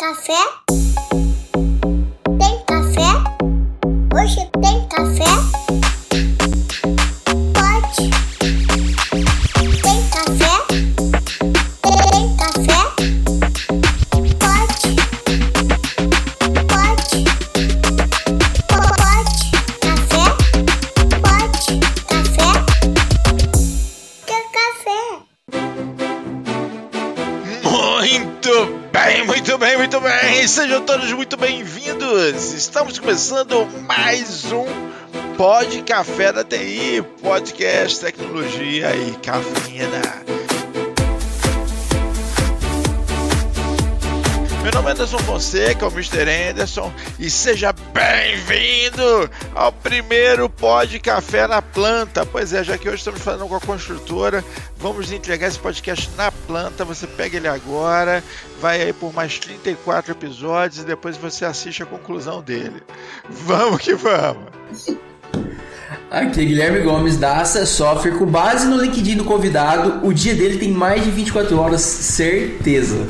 café? Café da TI, podcast tecnologia e cafeína. Meu nome é Anderson Fonseca, o Mr. Anderson, e seja bem-vindo ao primeiro Pod Café na Planta. Pois é, já que hoje estamos falando com a construtora, vamos entregar esse podcast na planta. Você pega ele agora, vai aí por mais 34 episódios e depois você assiste a conclusão dele. Vamos que vamos! Aqui é Guilherme Gomes da Acer Software. Com base no LinkedIn do convidado, o dia dele tem mais de 24 horas, certeza.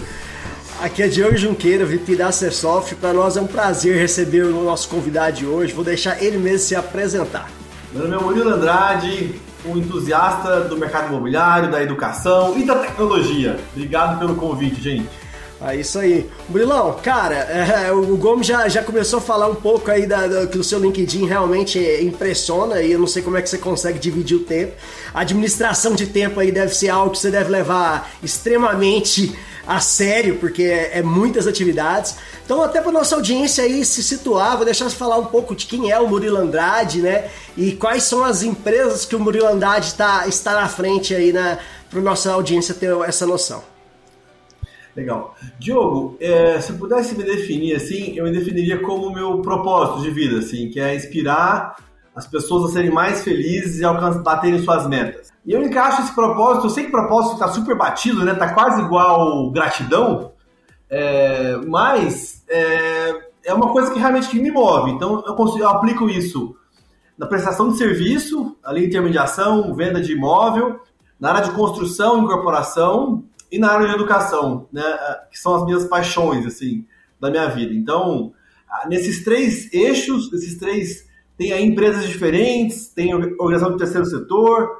Aqui é Diogo Junqueira, VP da Acersoft. Para nós é um prazer receber o nosso convidado de hoje. Vou deixar ele mesmo se apresentar. Meu nome é Murilo Andrade, um entusiasta do mercado imobiliário, da educação e da tecnologia. Obrigado pelo convite, gente. É isso aí. Murilão, cara, é, o Gomes já, já começou a falar um pouco aí da, da- que o seu LinkedIn realmente impressiona e eu não sei como é que você consegue dividir o tempo. A administração de tempo aí deve ser algo que você deve levar extremamente a sério, porque é, é muitas atividades. Então, até para nossa audiência aí se situar, vou deixar você falar um pouco de quem é o Murilo Andrade, né? E quais são as empresas que o Murilo Andrade tá, está na frente aí na para nossa audiência ter essa noção. Legal. Diogo, é, se pudesse me definir assim, eu me definiria como meu propósito de vida, assim, que é inspirar as pessoas a serem mais felizes e alcançar, baterem suas metas. E eu encaixo esse propósito, eu sei que propósito está super batido, né? Tá quase igual gratidão, é, mas é, é uma coisa que realmente me move. Então eu, consigo, eu aplico isso na prestação de serviço, ali intermediação, venda de imóvel, na área de construção, incorporação e na área de educação, né, que são as minhas paixões assim da minha vida. Então, nesses três eixos, esses três tem aí empresas diferentes, tem organização do terceiro setor,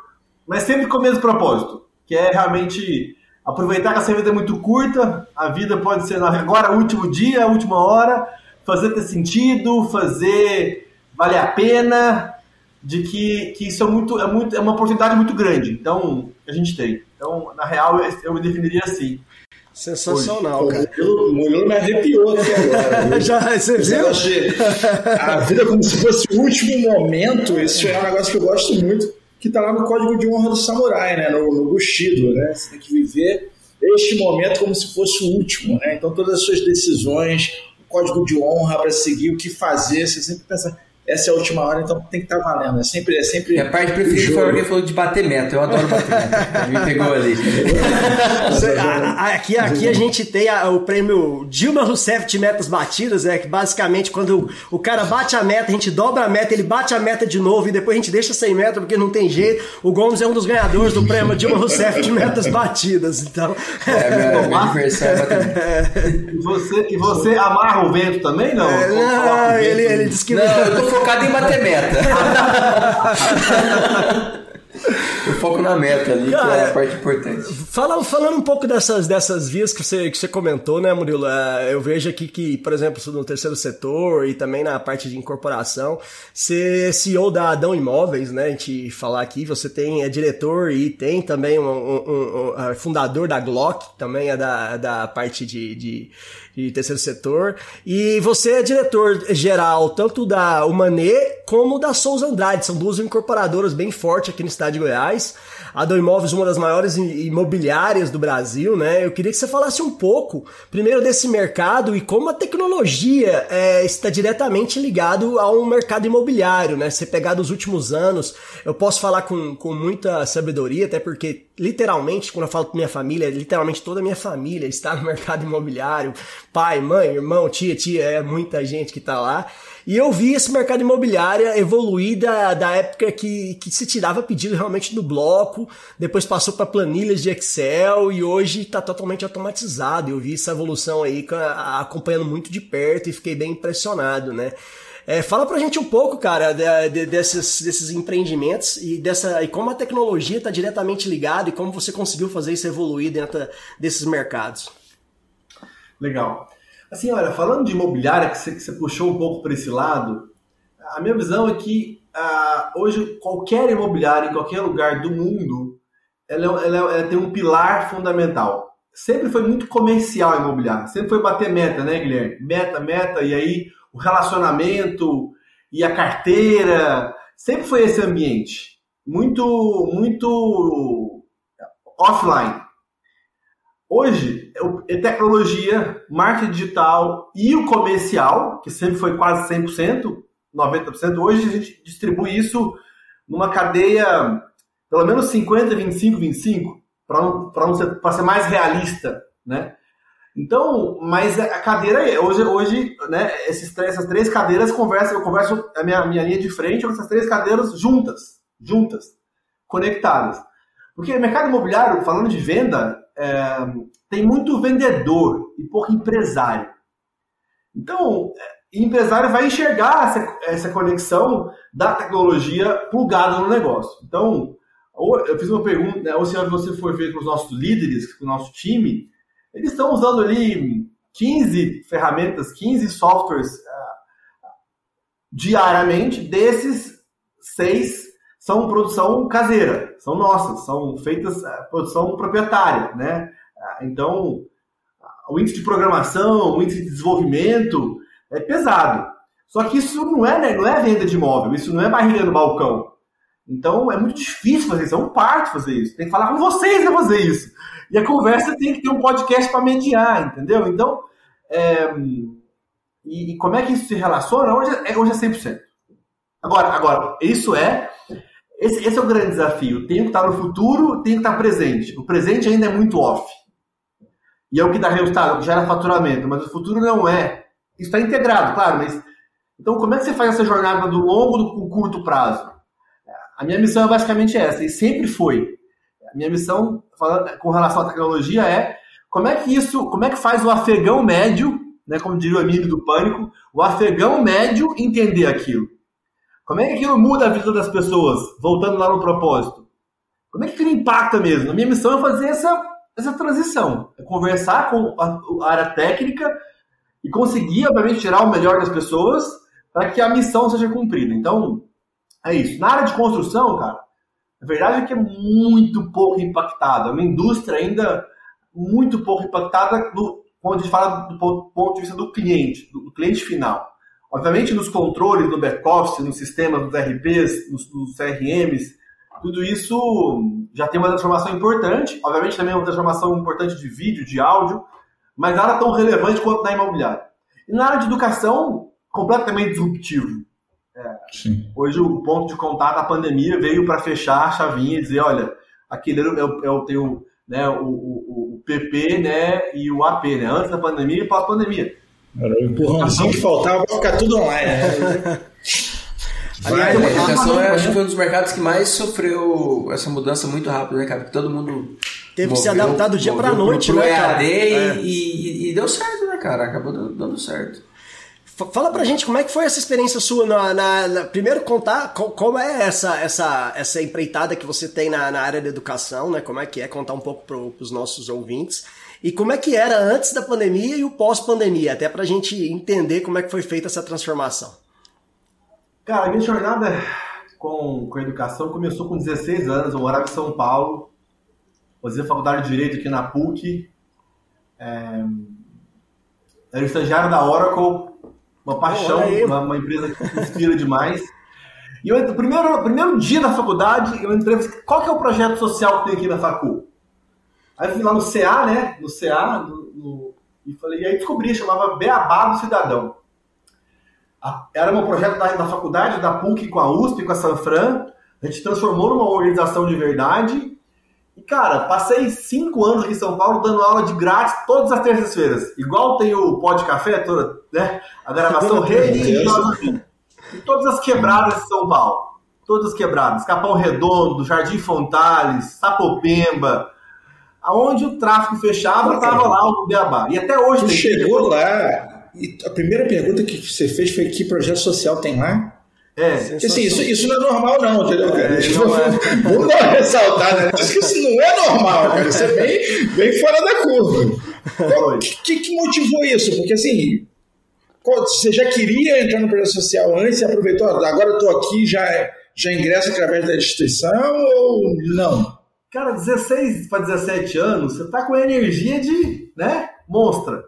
mas sempre com o mesmo propósito, que é realmente aproveitar que essa vida é muito curta, a vida pode ser agora último dia, última hora, fazer ter sentido, fazer valer a pena, de que, que isso é muito, é muito é uma oportunidade muito grande. Então, a gente tem. Então, na real, eu, eu me definiria assim. Sensacional, cara. O Murilo me arrepiou aqui agora. Já, você viu? a vida como se fosse o último momento, isso é um negócio que eu gosto muito, que está lá no Código de Honra do Samurai, né? no, no Bushido. Né? Você tem que viver este momento como se fosse o último. Né? Então, todas as suas decisões, o código de honra para seguir, o que fazer, você sempre pensa, essa é a última hora, então tem que estar valendo. É sempre. É sempre Minha parte preferida foi alguém falou de bater meta. Eu adoro bater meta. Me pegou ali. A- a- Aqui, aqui a gente tem a- o prêmio Dilma Rousseff de metas batidas, é que basicamente quando o, o cara bate a meta, a gente dobra a meta, ele bate a meta de novo e depois a gente deixa sem meta porque não tem jeito. O Gomes é um dos ganhadores do prêmio Dilma Rousseff de metas batidas, então. É, minha, minha diversão é bater meta. E você, e você amarra o vento também, não? É, não, ele, ele disse que Não, focado em bater meta. Eu foco na meta ali, que é Cara, a parte importante. Fala, falando um pouco dessas, dessas vias que você, que você comentou, né, Murilo? É, eu vejo aqui que, por exemplo, no terceiro setor e também na parte de incorporação, você é CEO da Adão Imóveis, né? A gente falar aqui, você tem, é diretor e tem também um, um- um- um, é, fundador da Glock, também é da, da parte de, de, de terceiro setor. E você é diretor geral tanto da Humanê como da Souza Andrade. São duas incorporadoras bem fortes aqui no estado de Goiás. A do Imóveis, uma das maiores imobiliárias do Brasil, né? Eu queria que você falasse um pouco, primeiro, desse mercado e como a tecnologia é, está diretamente ligado ao mercado imobiliário, né? Você pegar dos últimos anos, eu posso falar com, com muita sabedoria, até porque literalmente, quando eu falo com minha família, literalmente toda a minha família está no mercado imobiliário. Pai, mãe, irmão, tia, tia, é muita gente que tá lá. E eu vi esse mercado imobiliário evoluir da, da época que, que se tirava pedido realmente no bloco, depois passou para planilhas de Excel e hoje está totalmente automatizado. Eu vi essa evolução aí acompanhando muito de perto e fiquei bem impressionado, né? É, fala pra gente um pouco, cara, de, de, desses, desses empreendimentos e, dessa, e como a tecnologia está diretamente ligada e como você conseguiu fazer isso evoluir dentro desses mercados. Legal. Assim, olha, falando de imobiliária, que você, que você puxou um pouco para esse lado, a minha visão é que ah, hoje qualquer imobiliária em qualquer lugar do mundo, ela, ela, ela, tem um pilar fundamental. Sempre foi muito comercial imobiliária, sempre foi bater meta, né, Guilherme? Meta, meta, e aí o relacionamento e a carteira, sempre foi esse ambiente. Muito, muito offline. Hoje, é tecnologia, marketing digital e o comercial, que sempre foi quase 100%, 90%, hoje a gente distribui isso numa cadeia pelo menos 50, 25, 25, para ser mais realista, né? Então, mas a cadeira, hoje, hoje né, esses, essas três cadeiras conversam, eu converso a minha, minha linha de frente com essas três cadeiras juntas, juntas, conectadas. Porque mercado imobiliário, falando de venda, é, tem muito vendedor e pouco empresário. Então, é, empresário vai enxergar essa, essa conexão da tecnologia plugada no negócio. Então, eu fiz uma pergunta, né, ou se você for ver com os nossos líderes, com o nosso time, eles estão usando ali 15 ferramentas, 15 softwares uh, diariamente, desses seis são produção caseira, são nossas, são feitas uh, produção proprietária, né? Uh, então, o índice de programação, o índice de desenvolvimento é pesado. Só que isso não é, né, não é venda de imóvel, isso não é barriga no balcão. Então é muito difícil fazer isso, é um parto fazer isso. Tem que falar com vocês para fazer isso. E a conversa tem que ter um podcast para mediar, entendeu? Então, é, e, e, como é que isso se relaciona? Hoje é, hoje é 100%. Agora, agora, isso é. Esse, esse é o grande desafio. Tem que estar no futuro, tem que estar presente. O presente ainda é muito off. E é o que dá resultado, o que gera faturamento, mas o futuro não é. Isso está integrado, claro, mas. Então, como é que você faz essa jornada do longo do curto prazo? A minha missão é basicamente essa, e sempre foi. Minha missão com relação à tecnologia é como é que isso, como é que faz o afegão médio, né, como diria o amigo do pânico, o afegão médio entender aquilo. Como é que aquilo muda a vida das pessoas, voltando lá no propósito? Como é que aquilo impacta mesmo? A minha missão é fazer essa, essa transição, é conversar com a, a área técnica e conseguir, obviamente, tirar o melhor das pessoas para que a missão seja cumprida. Então, é isso. Na área de construção, cara, a verdade é que é muito pouco impactada. É uma indústria ainda muito pouco impactada do, quando a gente fala do ponto de vista do cliente, do cliente final. Obviamente, nos controles, no back-office, nos sistemas, nos RPs, nos, nos CRMs, tudo isso já tem uma transformação importante. Obviamente, também é uma transformação importante de vídeo, de áudio, mas nada tão relevante quanto na imobiliária. E na área de educação, completamente disruptivo. Hoje o ponto de contato da pandemia veio para fechar a chavinha e dizer, olha, aquele é o, é o teu, né, o, o, o, PP né, e o AP, né, antes da pandemia e pós-pandemia. Era o empurrãozinho que faltava para ficar tudo online. Né? Aliás, a educação é, acho que foi um dos mercados que mais sofreu essa mudança muito rápida, né, cara? Porque todo mundo teve que se adaptar do dia para noite, pro né, EAD é. e, e, e, deu certo, né, cara? Acabou dando certo. Fala pra gente como é que foi essa experiência sua na, na, na primeiro contar como é essa essa essa empreitada que você tem na, na área da educação, né? Como é que é contar um pouco para os nossos ouvintes. E como é que era antes da pandemia e o pós-pandemia, até pra gente entender como é que foi feita essa transformação. Cara, a minha jornada com, com a educação começou com 16 anos, eu morava em São Paulo, fazia faculdade de Direito aqui na PUC, é, era estagiário da Oracle, uma paixão, uma, uma, empresa que me inspira demais. E eu, no primeiro, primeiro dia da faculdade, eu entrei e falei, qual que é o projeto social que tem aqui na facu? Aí eu fui lá no CA, né? No CA, no, no, e falei, e aí descobri, chamava Beabá do Cidadão. Era um projeto da, da faculdade, da PUC com a USP, com a Sanfran. A gente transformou numa organização de verdade E, cara, passei cinco anos aqui em São Paulo dando aula de grátis todas as terças-feiras. Igual tem o Pó de Café, toda, né? A gravação religiosa. Todas as quebradas de São Paulo. Todas as quebradas. Capão Redondo, Jardim Fontales, Sapopemba. Aonde o tráfego fechava, tava lá o Beabá. E até hoje Tu tem. chegou lá e a primeira pergunta que você fez foi que projeto social tem lá? É, Porque, assim, isso, isso não é normal, não, entendeu, cara? É, Isso não é. Vamos dar uma ressaltada, né? Diz que isso não é normal, cara. Isso é bem, bem fora da curva. O que, que motivou isso? Porque, assim, você já queria entrar no projeto social antes e aproveitou, "Ah, agora eu tô aqui, já, já ingresso através da instituição ou não? Cara, 16 para 17 anos, você tá com energia de, né, monstra.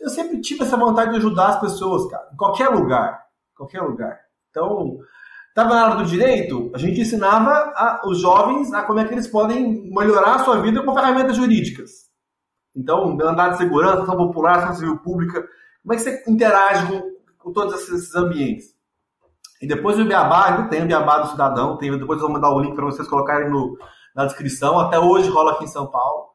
Eu sempre tive essa vontade de ajudar as pessoas, cara, em qualquer lugar, qualquer lugar. Então, tava na área do direito, a gente ensinava a- os jovens a como é que eles podem melhorar a sua vida com ferramentas jurídicas. Então, andar de segurança, ação popular, ação civil pública, como é que você interage com, com todos esses ambientes? E depois o Beabá, ainda tem o Beabá do Cidadão, tem, depois eu vou mandar o link para vocês colocarem no, na descrição, até hoje rola aqui em São Paulo.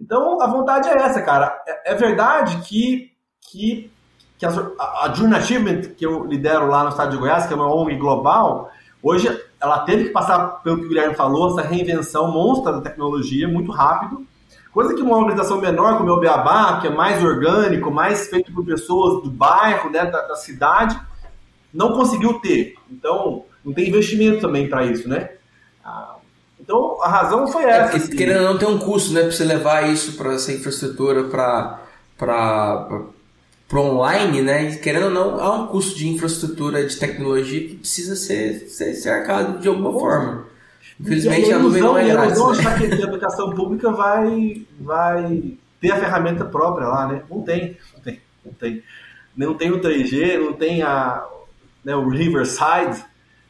Então, a vontade é essa, cara. É, é verdade que, que, que a, a, Junior Achievement, que eu lidero lá no estado de Goiás, que é uma ONG global, hoje ela teve que passar pelo que o Guilherme falou, essa reinvenção monstra da tecnologia, muito rápido. Coisa que uma organização menor, como é o Beabá, que é mais orgânico, mais feito por pessoas do bairro, né, da, da cidade, não conseguiu ter. Então, não tem investimento também para isso, né? Ah, então, a razão foi É, essa. porque assim. querendo ou não tem um custo, né, pra você levar isso para essa infraestrutura para para para online, né? E querendo ou não, há um custo de infraestrutura de tecnologia que precisa ser, ser, ser arcado de alguma forma. Infelizmente a nuvem não é a grátis. ilusão né? achar que a educação pública vai, vai ter a ferramenta própria lá, né? Não tem, não tem, não tem. Não tem o 3G, não tem a, né, o Riverside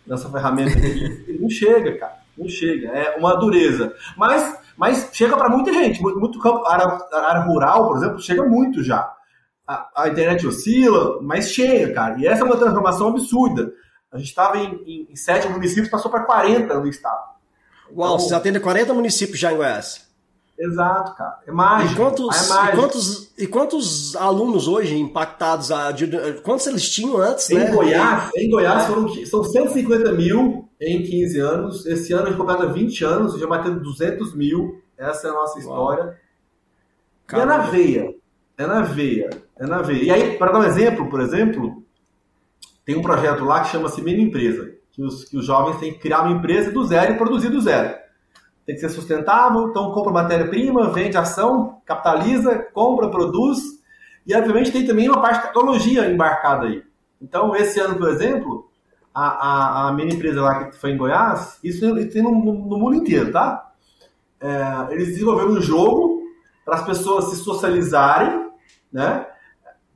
nessa ferramenta aqui. Não chega, cara. Não chega. É uma dureza. Mas, mas chega para muita gente. Muito, muito campo, área, área rural, por exemplo, chega muito já. A, a internet oscila, mas chega, cara. E essa é uma transformação absurda. A gente estava em, em, em sete municípios, passou para 40 no estado. Uau, Então, vocês atendem 40 municípios já em Goiás. Exato, cara. É mágico. E quantos, é e, mágico. quantos, e quantos alunos hoje impactados? A, de- quantos eles tinham antes, Em né? Goiás, em Goiás foram, são 150 mil em 15 anos. Esse ano a gente completa 20 anos, já batendo 200 mil. Essa é a nossa história. E é na veia. É na veia. É na veia. E aí, para dar um exemplo, por exemplo, tem um projeto lá que chama-se Mini Empresa. Que os, que os jovens têm que criar uma empresa do zero e produzir do zero. Tem que ser sustentável, então compra matéria-prima, vende ação, capitaliza, compra, produz. E, obviamente, tem também uma parte de tecnologia embarcada aí. Então, esse ano, por exemplo, a, a, a mini empresa lá que foi em Goiás, isso tem no, no- no mundo inteiro, tá? É, eles desenvolveram um jogo para as pessoas se socializarem, né?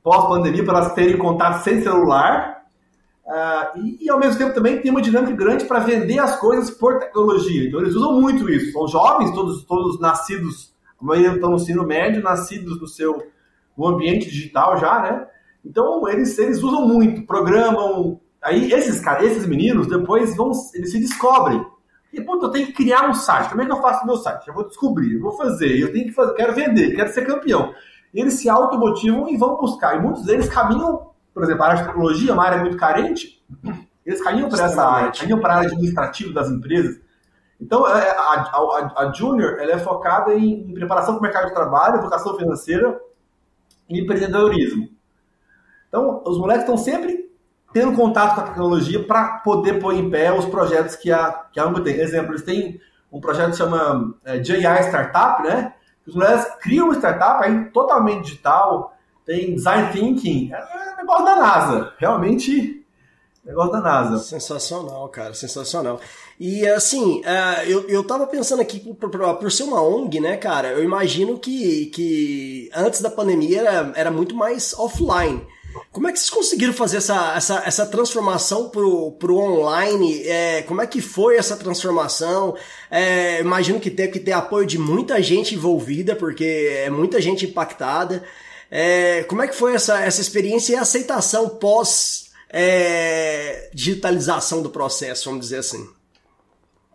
Pós-pandemia, para elas terem contato sem celular. Ah, e, e, ao mesmo tempo também tem uma dinâmica grande para vender as coisas por tecnologia. Então eles usam muito isso. São jovens, todos, todos nascidos, a maioria estão no ensino médio, nascidos no seu no ambiente digital já, né? Então eles, eles usam muito, programam. Aí esses caras, esses meninos, depois vão, eles se descobrem. E, puta, eu tenho que criar um site. Como é que eu faço meu site? Eu vou descobrir, eu vou fazer, eu tenho que fazer, quero vender, quero ser campeão. Eles se automotivam e vão buscar. E muitos deles caminham, por exemplo, a área de tecnologia, uma área muito carente, eles caminham para essa área, caminham para a área administrativa das empresas. Então, é, a, a, a Junior ela é focada em, em preparação para o mercado de trabalho, educação financeira e empreendedorismo. Então, os moleques estão sempre tendo contato com a tecnologia para poder pôr em pé os projetos que a, que a Ango tem. Exemplo, eles têm um projeto que chama é, JI Startup, né? Os moleques criam uma startup aí totalmente digital, tem design thinking, é negócio da NASA, realmente negócio da NASA. Sensacional, cara, sensacional. E assim, uh, eu, eu tava pensando aqui, por, por, por, ser uma ONG, né, cara, eu imagino que, que antes da pandemia era, era muito mais offline. Como é que vocês conseguiram fazer essa, essa, essa transformação pro, pro online? É, como é que foi essa transformação? É, imagino que teve que ter apoio de muita gente envolvida, porque é muita gente impactada. É, como é que foi essa, essa experiência e a aceitação pós é, digitalização do processo, vamos dizer assim?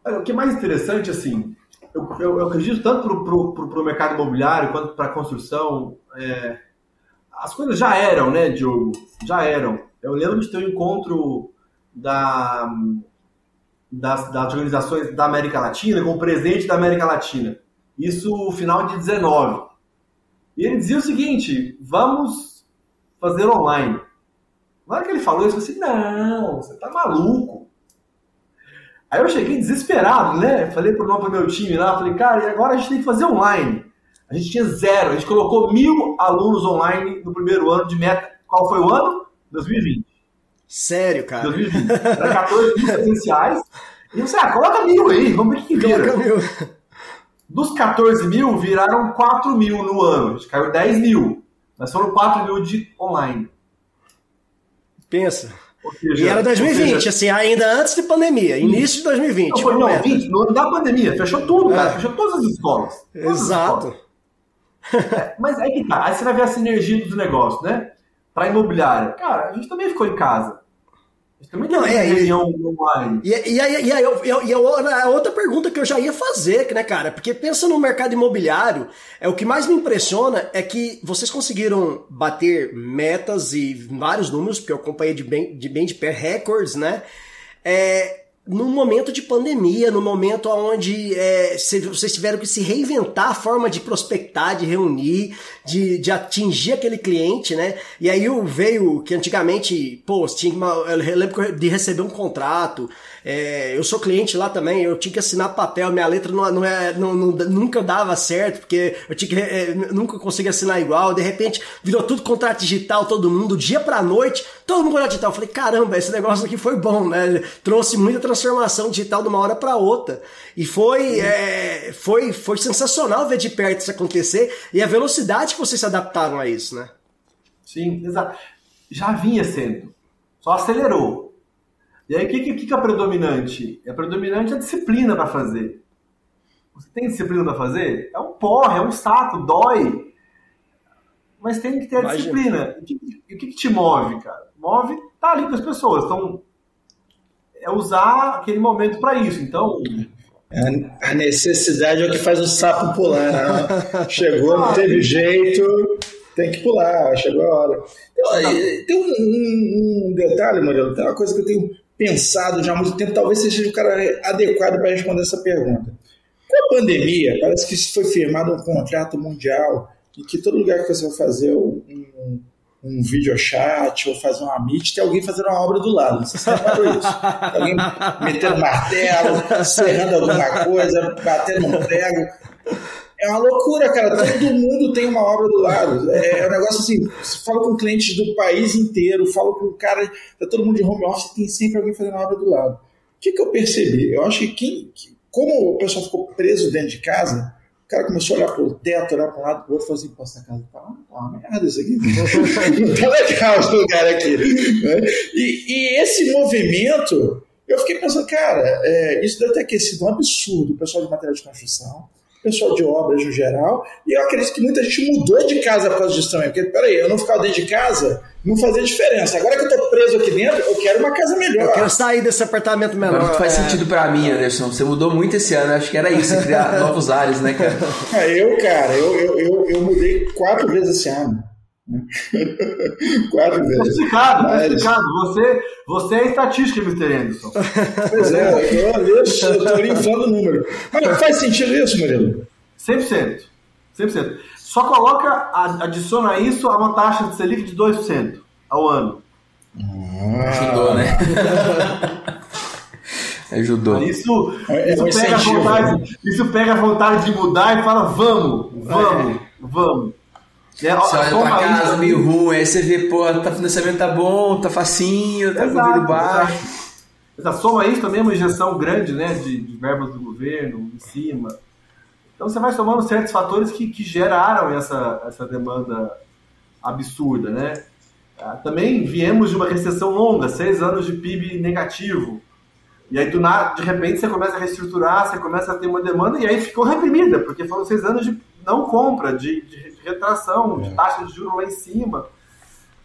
O que é mais interessante, assim, eu, eu, eu acredito tanto pro, pro mercado imobiliário quanto para a construção. é, as coisas já eram, né, Diogo? Já eram. Eu lembro de ter um encontro da, das, das organizações da América Latina com o presidente da América Latina. Isso no final de 19. E ele dizia o seguinte: vamos fazer online. Na hora que ele falou isso, eu falei assim: não, você tá maluco. Aí eu cheguei desesperado, né? Falei pro, pro meu time lá, falei, cara, e agora a gente tem que fazer online. A gente tinha zero, a gente colocou mil alunos online no primeiro ano de meta. Qual foi o ano? 2020. Sério, cara. 2020. Era 14 mil presenciais. E você, ah, coloca mil aí, vamos ver o que vira. Coloca mil. Dos 14 mil, viraram 4 mil no ano. A gente caiu 10 mil. Mas foram 4 mil de online. Pensa. Seja, E era 2020, ou seja, assim, ainda antes de pandemia, início de 2020. não, foi, uma não, meta. 20, no ano da pandemia. Fechou tudo, cara. É. Fechou todas as escolas. Todas as escolas. Exato. Mas aí que tá. Aí você vai ver a sinergia dos negócios, né? Pra imobiliária. Cara, a gente também ficou em casa. A gente também Não, é, e- reunião online. E, e aí, e aí e a outra pergunta que eu já ia fazer, né, cara? Porque pensa no mercado imobiliário, é o que mais me impressiona é que vocês conseguiram bater metas e vários números, porque eu acompanhei de bem de, bem de pé recordes, né? É, no momento de pandemia, no momento onde é, cê- vocês tiveram que se reinventar a forma de prospectar, de reunir, de, de atingir aquele cliente, né? E aí veio que antigamente, pô, tinha uma, eu lembro de receber um contrato. é, eu sou cliente lá também, eu tinha que assinar papel, minha letra não, não é, não, não- nunca dava certo, porque eu tinha que, é, nunca conseguia assinar igual. De repente virou tudo contrato digital, todo mundo, dia pra noite, todo mundo contrato digital. Eu falei, caramba, esse negócio aqui foi bom, né? Trouxe muita transformação digital de uma hora pra outra. E foi, é, foi, foi sensacional ver de perto isso acontecer e a velocidade que vocês se adaptaram a isso, né? Sim, exato. Já vinha sendo. Só acelerou. E aí, o que, que, que é predominante? É predominante a disciplina para fazer. Você tem disciplina para fazer? É um porre, é um saco, dói. Mas tem que ter a Imagina. disciplina. E o que, o que, te move, cara? Move tá ali com as pessoas. Então, é usar aquele momento para isso. Então, A necessidade é o que faz o sapo pular. né? Chegou, não teve jeito, tem que pular, chegou a hora. Tem, tem um, um- um detalhe, Murilo, tem uma coisa que eu tenho pensado já há muito tempo, talvez você seja o cara adequado para responder essa pergunta. Com a pandemia, parece que foi firmado um contrato mundial e que todo lugar que você vai fazer um, um, um videochat ou fazer uma meet, tem alguém fazendo uma obra do lado. Você sabe isso? Alguém metendo martelo, serrando alguma coisa, batendo um prego. É uma loucura, cara. Todo mundo tem uma obra do lado. É, é um negócio assim, você fala com clientes do país inteiro, fala com o cara, tá todo mundo de home office, tem sempre alguém fazendo uma obra do lado. O que, que eu percebi? Eu acho que quem. que- como o pessoal ficou preso dentro de casa, o cara começou a olhar pro teto, olhar para um lado pro outro e falou assim: pô, essa casa tá uma, merda isso aqui. Não tá legal esse lugar aqui. né? E, e esse movimento, eu fiquei pensando, cara, é, isso deve ter aquecido um absurdo o pessoal de material de construção, o pessoal de obras no geral, e eu acredito que muita gente mudou de casa por causa disso também. Porque, peraí, eu não ficava dentro de casa, não fazia diferença. Agora que eu tô preso aqui dentro, eu quero uma casa melhor. Eu quero sair desse apartamento menor. Agora faz é. sentido pra mim, Anderson. Você mudou muito esse ano. Acho que era isso, criar novos ares, né, cara? Ah, eu, cara, eu, eu, eu, eu mudei quatro vezes esse ano. quatro vezes. Justificado, Mas- justificado. Você, você é estatística, Mr. Anderson. Pois é, eu, tô limpando o número. Mas faz sentido isso, Murilo? 100%. 100%. Só coloca, adiciona isso a uma taxa de Selic de 2% ao ano. Ajudou, né? Ajudou. Isso, É isso, pega a vontade, isso pega a vontade de mudar e fala, vamos, vamos, vamos. É, ó, Você olha pra casa meio ruim, aí você vê, pô, tá, financiamento tá bom, tá facinho, tá com Exato, vidro baixo. exato. Exato. Soma isso também é uma injeção grande né, de, de verbas do governo em cima. Então você vai somando certos fatores que, que geraram essa, essa demanda absurda. Né? Ah, Também viemos de uma recessão longa, seis anos de PIB negativo. E aí, do nada, de repente, você começa a reestruturar, você começa a ter uma demanda, e aí ficou reprimida, porque foram seis anos de não compra, de, de retração, de taxa de juros lá em cima.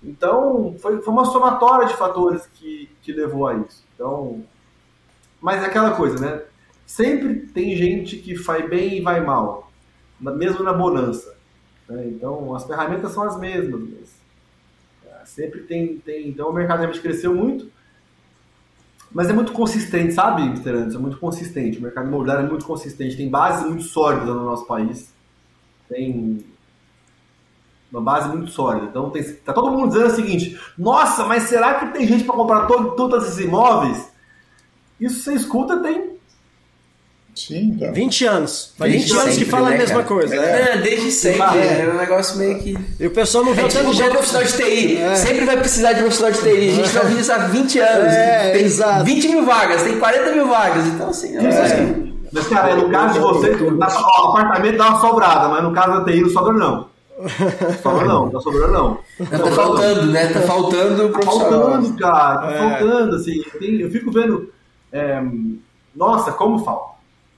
Então, foi, foi uma somatória de fatores que, que levou a isso. Então, mas é aquela coisa, né? sempre tem gente que faz bem e vai mal, mesmo na bonança. né? Então, as ferramentas são as mesmas. mas, é, sempre tem, tem. Então, o mercado realmente cresceu muito, mas é muito consistente, sabe, Mr. Anderson? É muito consistente. O mercado imobiliário é muito consistente, tem bases muito sólidas no nosso país. Tem uma base muito sólida. Então, tem, tá todo mundo dizendo o seguinte: nossa, mas será que tem gente para comprar todo, todos esses imóveis? Isso você escuta tem Sim, tá. 20 anos. Faz Desde 20 anos que sempre, fala né, a mesma cara? coisa. né? É, desde sempre. Ah, é. É um negócio meio que. E o pessoal não vê É o tipo tanto um de profissional de TI. É. Sempre vai precisar de profissional de TI. A gente não vive isso há 20 anos. É, tem exato. 20 mil vagas, tem 40 mil vagas. Então, assim, sei. Mas, cara, no caso de vocês, tá- o apartamento dá uma sobrada, mas no caso da TI não sobra não. Sobra não, tá sobrando não. Tá faltando, né? Tá faltando o Tá profissional. faltando, cara, tá É. faltando, assim. tem- eu fico vendo. é, nossa, como falta.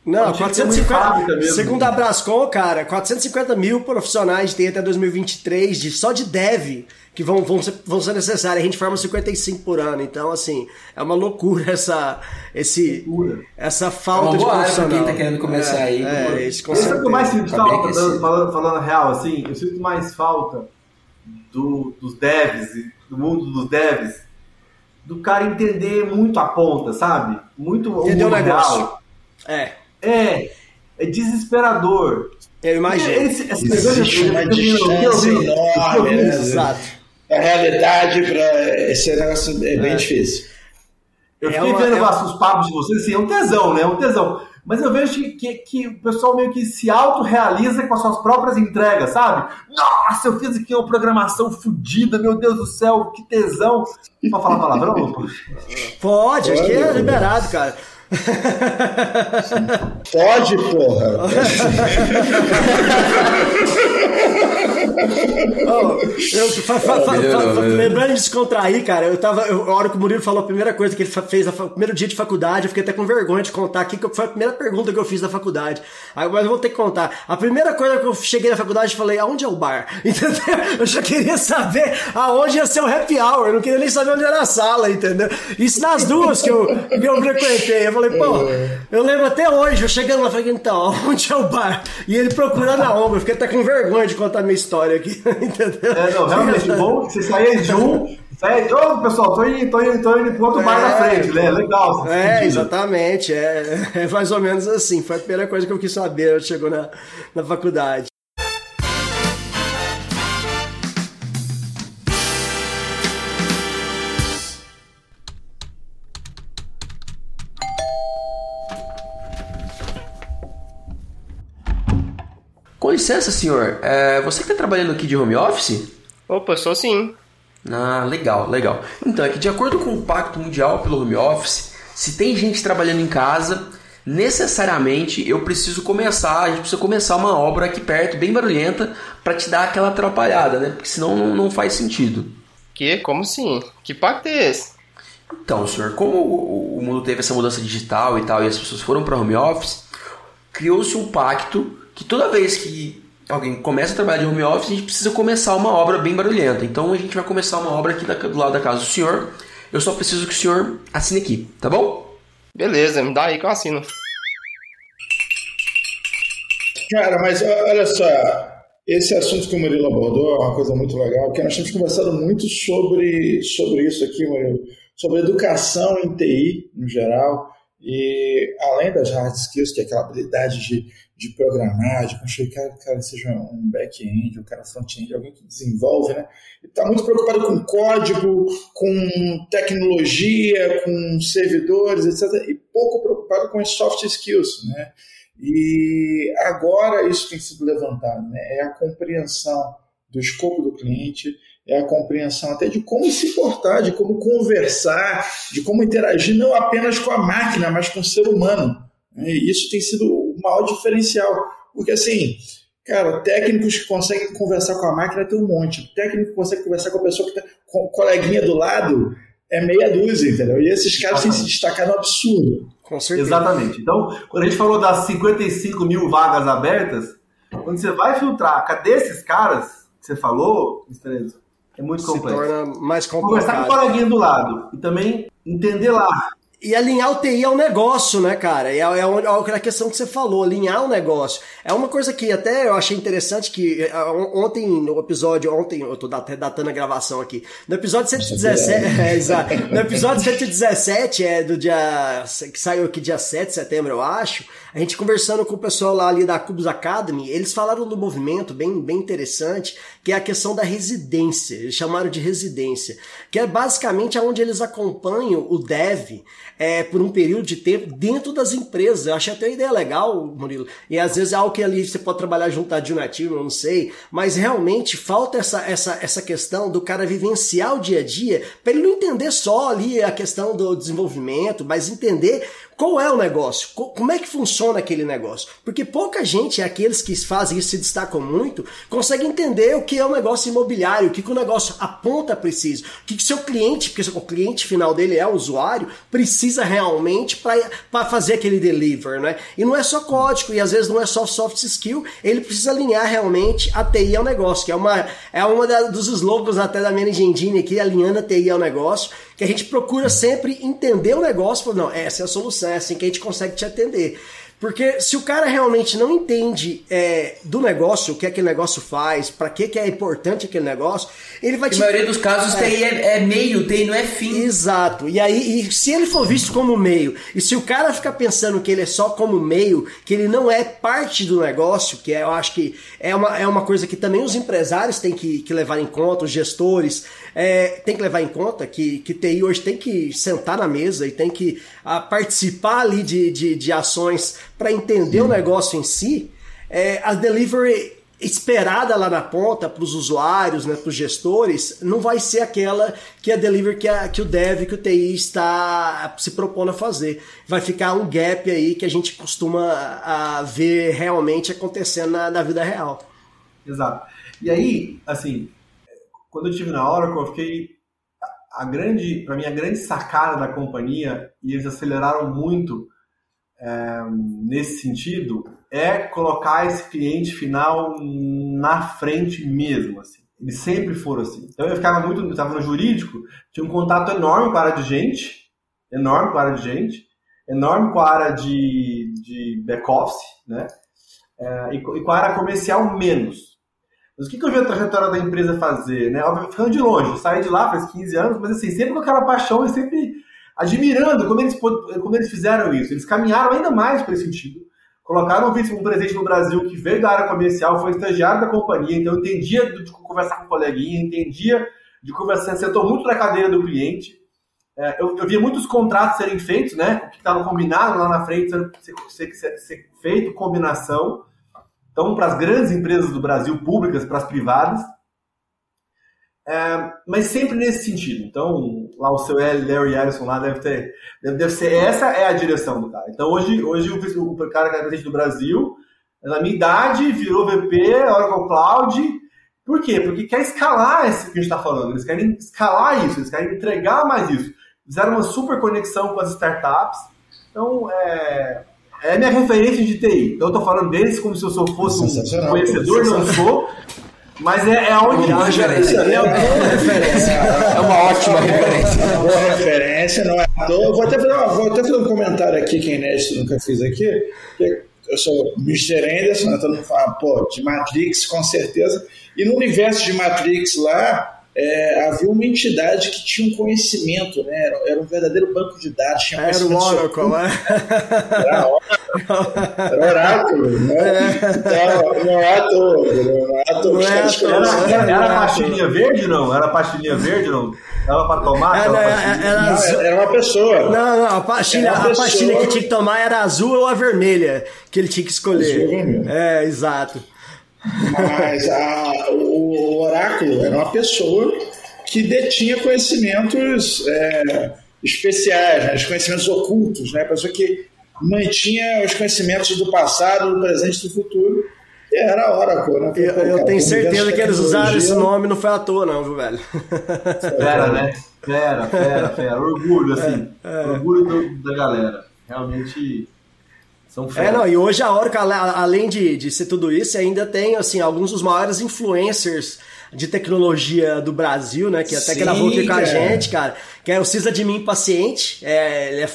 Não, Tinha que ter uma 450. fábrica mesmo. Segundo a Brascom, cara, 450 mil profissionais tem até 2023 de, só de dev que vão, vão, ser, vão ser necessários. A gente forma 55 por ano. Então, assim, é uma loucura essa, esse, Loucura. essa É falta uma de boa área pra profissional. quem tá querendo começar aí. É, isso com Esse é o que eu mais certeza. sinto Tá bem falta, falando, falando, falando a real, assim, eu sinto mais falta do- dos devs, do mundo dos devs, do cara entender muito a ponta, sabe? Muito o Entender o mundo negócio. real. É, É, é desesperador. eu imagino. Esse- esse- Existe uma distância enorme, né? Exato. A realidade para esse negócio é bem difícil. Eu É fiquei uma- vendo é uma- os papos de vocês, assim, é um tesão, né? É um tesão. Mas eu vejo que, que, que o pessoal meio que se autorrealiza com as suas próprias entregas, sabe? Nossa, eu fiz aqui uma programação fodida, meu Deus do céu, que tesão. Pode falar palavrão? Pode, acho que é liberado, cara. Pode, porra. Eu, fa- fa- fa- lembrando de descontrair, cara, eu tava. Eu, a hora que o Murilo falou a primeira coisa que ele fez, no primeiro dia de faculdade, eu fiquei até com vergonha de contar aqui, que foi a primeira pergunta que eu fiz na faculdade. Aí, mas eu vou ter que contar. A primeira coisa que eu cheguei na faculdade, eu falei, aonde é o bar? Entendeu? Eu já queria saber aonde ia ser o happy hour, eu não queria nem saber onde era a sala, entendeu? Isso nas duas que eu, que eu frequentei. Eu falei, pô, eu lembro até hoje, eu chegando lá, falei, então, onde é o bar? E ele procurando a ombro, eu fiquei até com vergonha de contar a minha história aqui, entendeu? É, não, realmente, bom você saía de um. Saia de, ô pessoal, tô indo, tô indo, tô indo pro outro bar na frente, né? Legal. É, sentido. exatamente. É, é mais ou menos assim. Foi a primeira coisa que eu quis saber quando chegou na, na faculdade. Licença, senhor. É, você que está trabalhando aqui de home office? Opa, sou sim. Ah, legal, legal. Então, é que de acordo com o Pacto Mundial pelo Home Office, se tem gente trabalhando em casa, necessariamente eu preciso começar, a gente precisa começar uma obra aqui perto, bem barulhenta, para te dar aquela atrapalhada, né? Porque senão não, não faz sentido. Que? Como assim? Que pacto é esse? Então, senhor, como o, o mundo teve essa mudança digital e tal, e as pessoas foram para home office, criou-se um pacto que toda vez que alguém começa a trabalhar de home office, a gente precisa começar uma obra bem barulhenta. Então a gente vai começar uma obra aqui da- do lado da casa do senhor. Eu só preciso que o senhor assine aqui, tá bom? Beleza, me dá aí que eu assino. Cara, mas olha só, esse assunto que o Murilo abordou é uma coisa muito legal, porque nós temos conversado muito sobre, sobre isso aqui, Murilo, sobre educação em TI, no geral, e além das hard skills, que é aquela habilidade de, de programar, de construir, cara, cara seja um back-end, um cara front-end, alguém que desenvolve, né? Está muito preocupado com código, com tecnologia, com servidores, etc., e pouco preocupado com as soft skills, né? E agora isso tem sido levantado, né? é a compreensão do escopo do cliente, é a compreensão até de como se portar, de como conversar, de como interagir não apenas com a máquina, mas com o ser humano. Né? E isso tem sido o maior diferencial, porque assim, cara, técnicos que conseguem conversar com a máquina tem um monte, técnico que consegue conversar com a pessoa que está com o coleguinha do lado é meia dúzia, entendeu? E esses caras têm se destacado um absurdo. Com certeza. Exatamente. Então, quando a gente falou das 55 mil vagas abertas, quando você vai filtrar, cadê esses caras que você falou? É muito Se complexo. torna mais Conversar com o complicado. coleguinha do lado e também entender lá. E alinhar o TI ao negócio, né, cara? É, é, é a questão que você falou, alinhar o negócio. É uma coisa que até eu achei interessante que é, ontem, no episódio, ontem, eu tô até datando a gravação aqui, no episódio 117, é, exato, no episódio 117, é do dia, que saiu aqui dia 7 de setembro, eu acho, a gente conversando com o pessoal lá ali da Cubus Academy, eles falaram do movimento bem, bem interessante, que é a questão da residência, eles chamaram de residência, que é basicamente onde eles acompanham o dev, é, por um período de tempo dentro das empresas. Eu achei até uma ideia legal, Murilo. E às vezes é algo que ali você pode trabalhar um nativo, eu não sei. Mas realmente falta essa, essa, essa questão do cara vivenciar o dia a dia para ele não entender só ali a questão do desenvolvimento, mas entender qual é o negócio? Como é que funciona aquele negócio? Porque pouca gente, aqueles que fazem isso se destacam muito, consegue entender o que é o negócio imobiliário, o que, que o negócio aponta preciso, o que, que seu cliente, porque o cliente final dele é o usuário, precisa realmente para fazer aquele deliver, né? E não é só código, e às vezes não é só soft skill, ele precisa alinhar realmente a TI ao negócio, que é uma, é uma da, dos slogans até da Manage Engine aqui, alinhando a TI ao negócio, que a gente procura sempre entender o negócio, não, essa é a solução, é assim que a gente consegue te atender. Porque se o cara realmente não entende é, do negócio, o que aquele negócio faz, para que, que é importante aquele negócio, ele vai te. Na maioria dos casos, é. TI é, é meio, TI não é fim. Exato. E aí, e se ele for visto como meio, e se o cara ficar pensando que ele é só como meio, que ele não é parte do negócio, que é, eu acho que é uma, é uma coisa que também os empresários têm que, que levar em conta, os gestores é, tem que levar em conta que, que TI hoje tem que sentar na mesa e tem que a, participar ali de, de, de ações para entender Sim. o negócio em si, é, a delivery esperada lá na ponta para os usuários, né, para os gestores, não vai ser aquela que a delivery que, a, que o dev, que o TI está se propondo a fazer. Vai ficar um gap aí que a gente costuma a, ver realmente acontecendo na, na vida real. Exato. E aí, assim, quando eu estive na Oracle, eu fiquei a grande, para mim a grande sacada da companhia e eles aceleraram muito nesse sentido é colocar esse cliente final na frente mesmo, assim. Eles sempre foram assim. Então eu ficava muito, estava no jurídico, tinha um contato enorme com a área de gente, enorme com a área de gente, enorme com a área de, de back-office, né? É, e, e com a área comercial menos. Mas o que, que eu vi a trajetória da empresa fazer, né? Óbvio, ficando de longe, saí de lá faz 15 anos, mas assim, sempre com aquela paixão e sempre admirando como eles, como eles fizeram isso. Eles caminharam ainda mais para esse sentido. Colocaram um presente no Brasil que veio da área comercial, foi estagiário da companhia, então entendia de conversar com o coleguinha, entendia de conversar, sentou muito na cadeira do cliente. É, eu, eu via muitos contratos serem feitos, né? O que estava combinado lá na frente ser, ser, ser feito, combinação. Então, para as grandes empresas do Brasil, públicas, para as privadas, é, mas sempre nesse sentido. Então, lá o seu Larry Ellison lá deve ter, deve, deve, ser, essa é a direção do cara. Então, hoje, hoje o, o cara que é presidente do Brasil, na minha idade, virou VP, Oracle Cloud. Por quê? Porque quer escalar esse que a gente está falando. Eles querem escalar isso, eles querem entregar mais isso. Fizeram uma super conexão com as startups. Então, é, é minha referência de TI. Então eu tô falando deles como se eu fosse um conhecedor, não sou. Mas é, é onde. É uma referência. É uma boa referência. É uma ótima referência. Boa referência, não é Vou até, fazer uma, vou até fazer um comentário aqui, que é inédito, nunca fiz aqui. eu sou Mr. Anderson, né? todo mundo fala, pô, de Matrix, com certeza. E no universo de Matrix lá, é, havia uma entidade que tinha um conhecimento, né? Era, era um verdadeiro banco de dados. Tinha era o Oracle, né? Era Oracle. Oráculo, né? É. Então, não é à toa. Não é à toa. Era, era, era pastilhinha verde, não? Era pastilhinha verde, não? Dava pra tomar? Era, era, era, não, era, uma pessoa. Não, não, a pastilha, a pastilha que tinha que tomar era azul ou a vermelha, que ele tinha que escolher. Azul, é, exato. Mas a, o oráculo era uma pessoa que detinha conhecimentos é, especiais, né, os conhecimentos ocultos, né, a pessoa que mantinha os conhecimentos do passado, do presente e do futuro. E era a Oracle, né? Eu, eu tenho certeza que eles usaram esse nome, não foi à toa, não, viu, velho? Fera, né? Fera, fera, fera. Orgulho, assim. É, é. Orgulho do, da galera. Realmente são é, não, e hoje a Oracle, além de, de ser tudo isso, ainda tem, assim, alguns dos maiores influencers de tecnologia do Brasil, né? Que até Sim, gravou aqui com a gente, cara. Que é o Cisa de Mim Paciente. É, ele é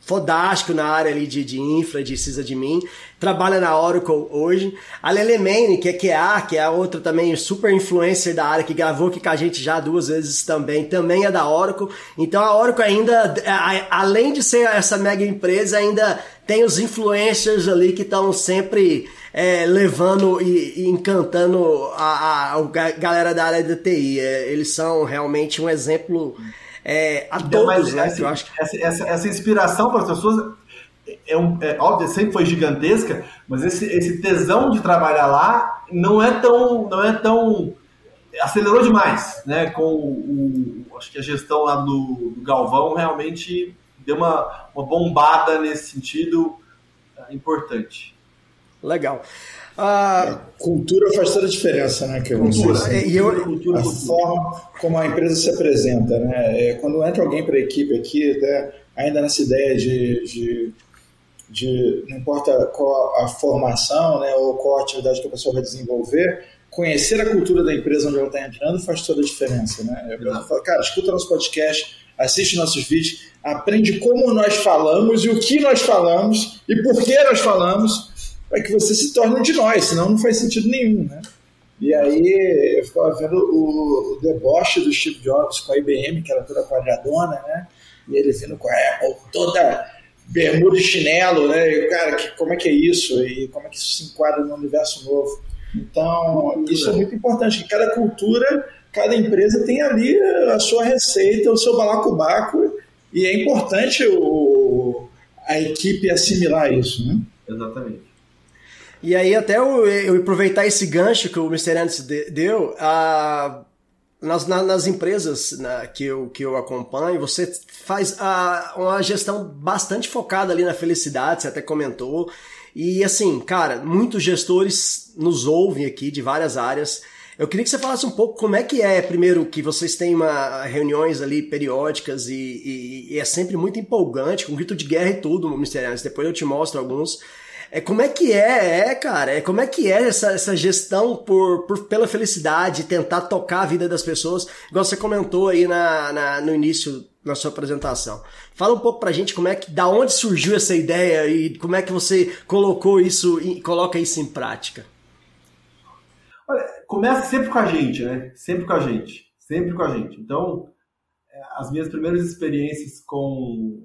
fodástico na área ali de, de infra, de sysadmin, trabalha na Oracle hoje. A Lele Mane, que é QA, que é a outra também super influencer da área, que gravou aqui com a gente já duas vezes também, também é da Oracle. Então a Oracle ainda, além de ser essa mega empresa, ainda tem os influencers ali que estão sempre é, levando e, e encantando a, a, a, galera da área da TI. É, eles são realmente um exemplo é, a todos, Mas, né? eu acho que... essa, essa, essa inspiração para as pessoas é, um, é óbvio, sempre foi gigantesca, mas esse, esse tesão de trabalhar lá não é tão, não é tão acelerou demais, né? Com o, o acho que a gestão lá do, do, Galvão realmente deu uma, uma bombada nesse sentido é, importante. Legal. Uh, cultura faz toda a diferença, né, que cultura, assim, e eu, cultura, a forma como a empresa se apresenta, né? É, quando entra alguém para a equipe aqui, até, ainda nessa ideia de, de, de, não importa qual a formação, né, ou qual a atividade que a pessoa vai desenvolver, conhecer a cultura da empresa onde ela está entrando faz toda a diferença, né? Eu falo, cara, escuta nosso podcast, assiste nossos vídeos, aprende como nós falamos e o que nós falamos e por que nós falamos para que você se torne um de nós, senão não faz sentido nenhum, né? E aí eu ficava vendo o, o deboche do Steve Jobs com a IBM, que era toda quadradona, né? E ele vindo com a Apple toda bermuda e chinelo, né? E, cara, que, como é que é isso? E como é que isso se enquadra no universo novo? Então, isso é muito importante, que cada cultura, cada empresa tem ali a sua receita, o seu balacobaco, e é importante o, a equipe assimilar isso, né? Exatamente. E aí, até eu, eu aproveitar esse gancho que o Mr. Anderson deu, a, nas, na, nas empresas na, que, eu, que eu acompanho, você faz a, uma gestão bastante focada ali na felicidade, você até comentou. E assim, cara, muitos gestores nos ouvem aqui de várias áreas. Eu queria que você falasse um pouco como é que é, primeiro, que vocês têm uma, reuniões ali periódicas e, e, e é sempre muito empolgante, com grito de guerra e tudo, Mr. Anderson. Depois eu te mostro alguns. É como é que é, é, cara, é como é que é essa, essa gestão por, por, pela felicidade, tentar tocar a vida das pessoas, igual você comentou aí na, na, no início na sua apresentação. Fala um pouco pra gente como é que, da onde surgiu essa ideia e como é que você colocou isso e coloca isso em prática. Olha, começa sempre com a gente, né? Sempre com a gente, sempre com a gente. Então, é, as minhas primeiras experiências com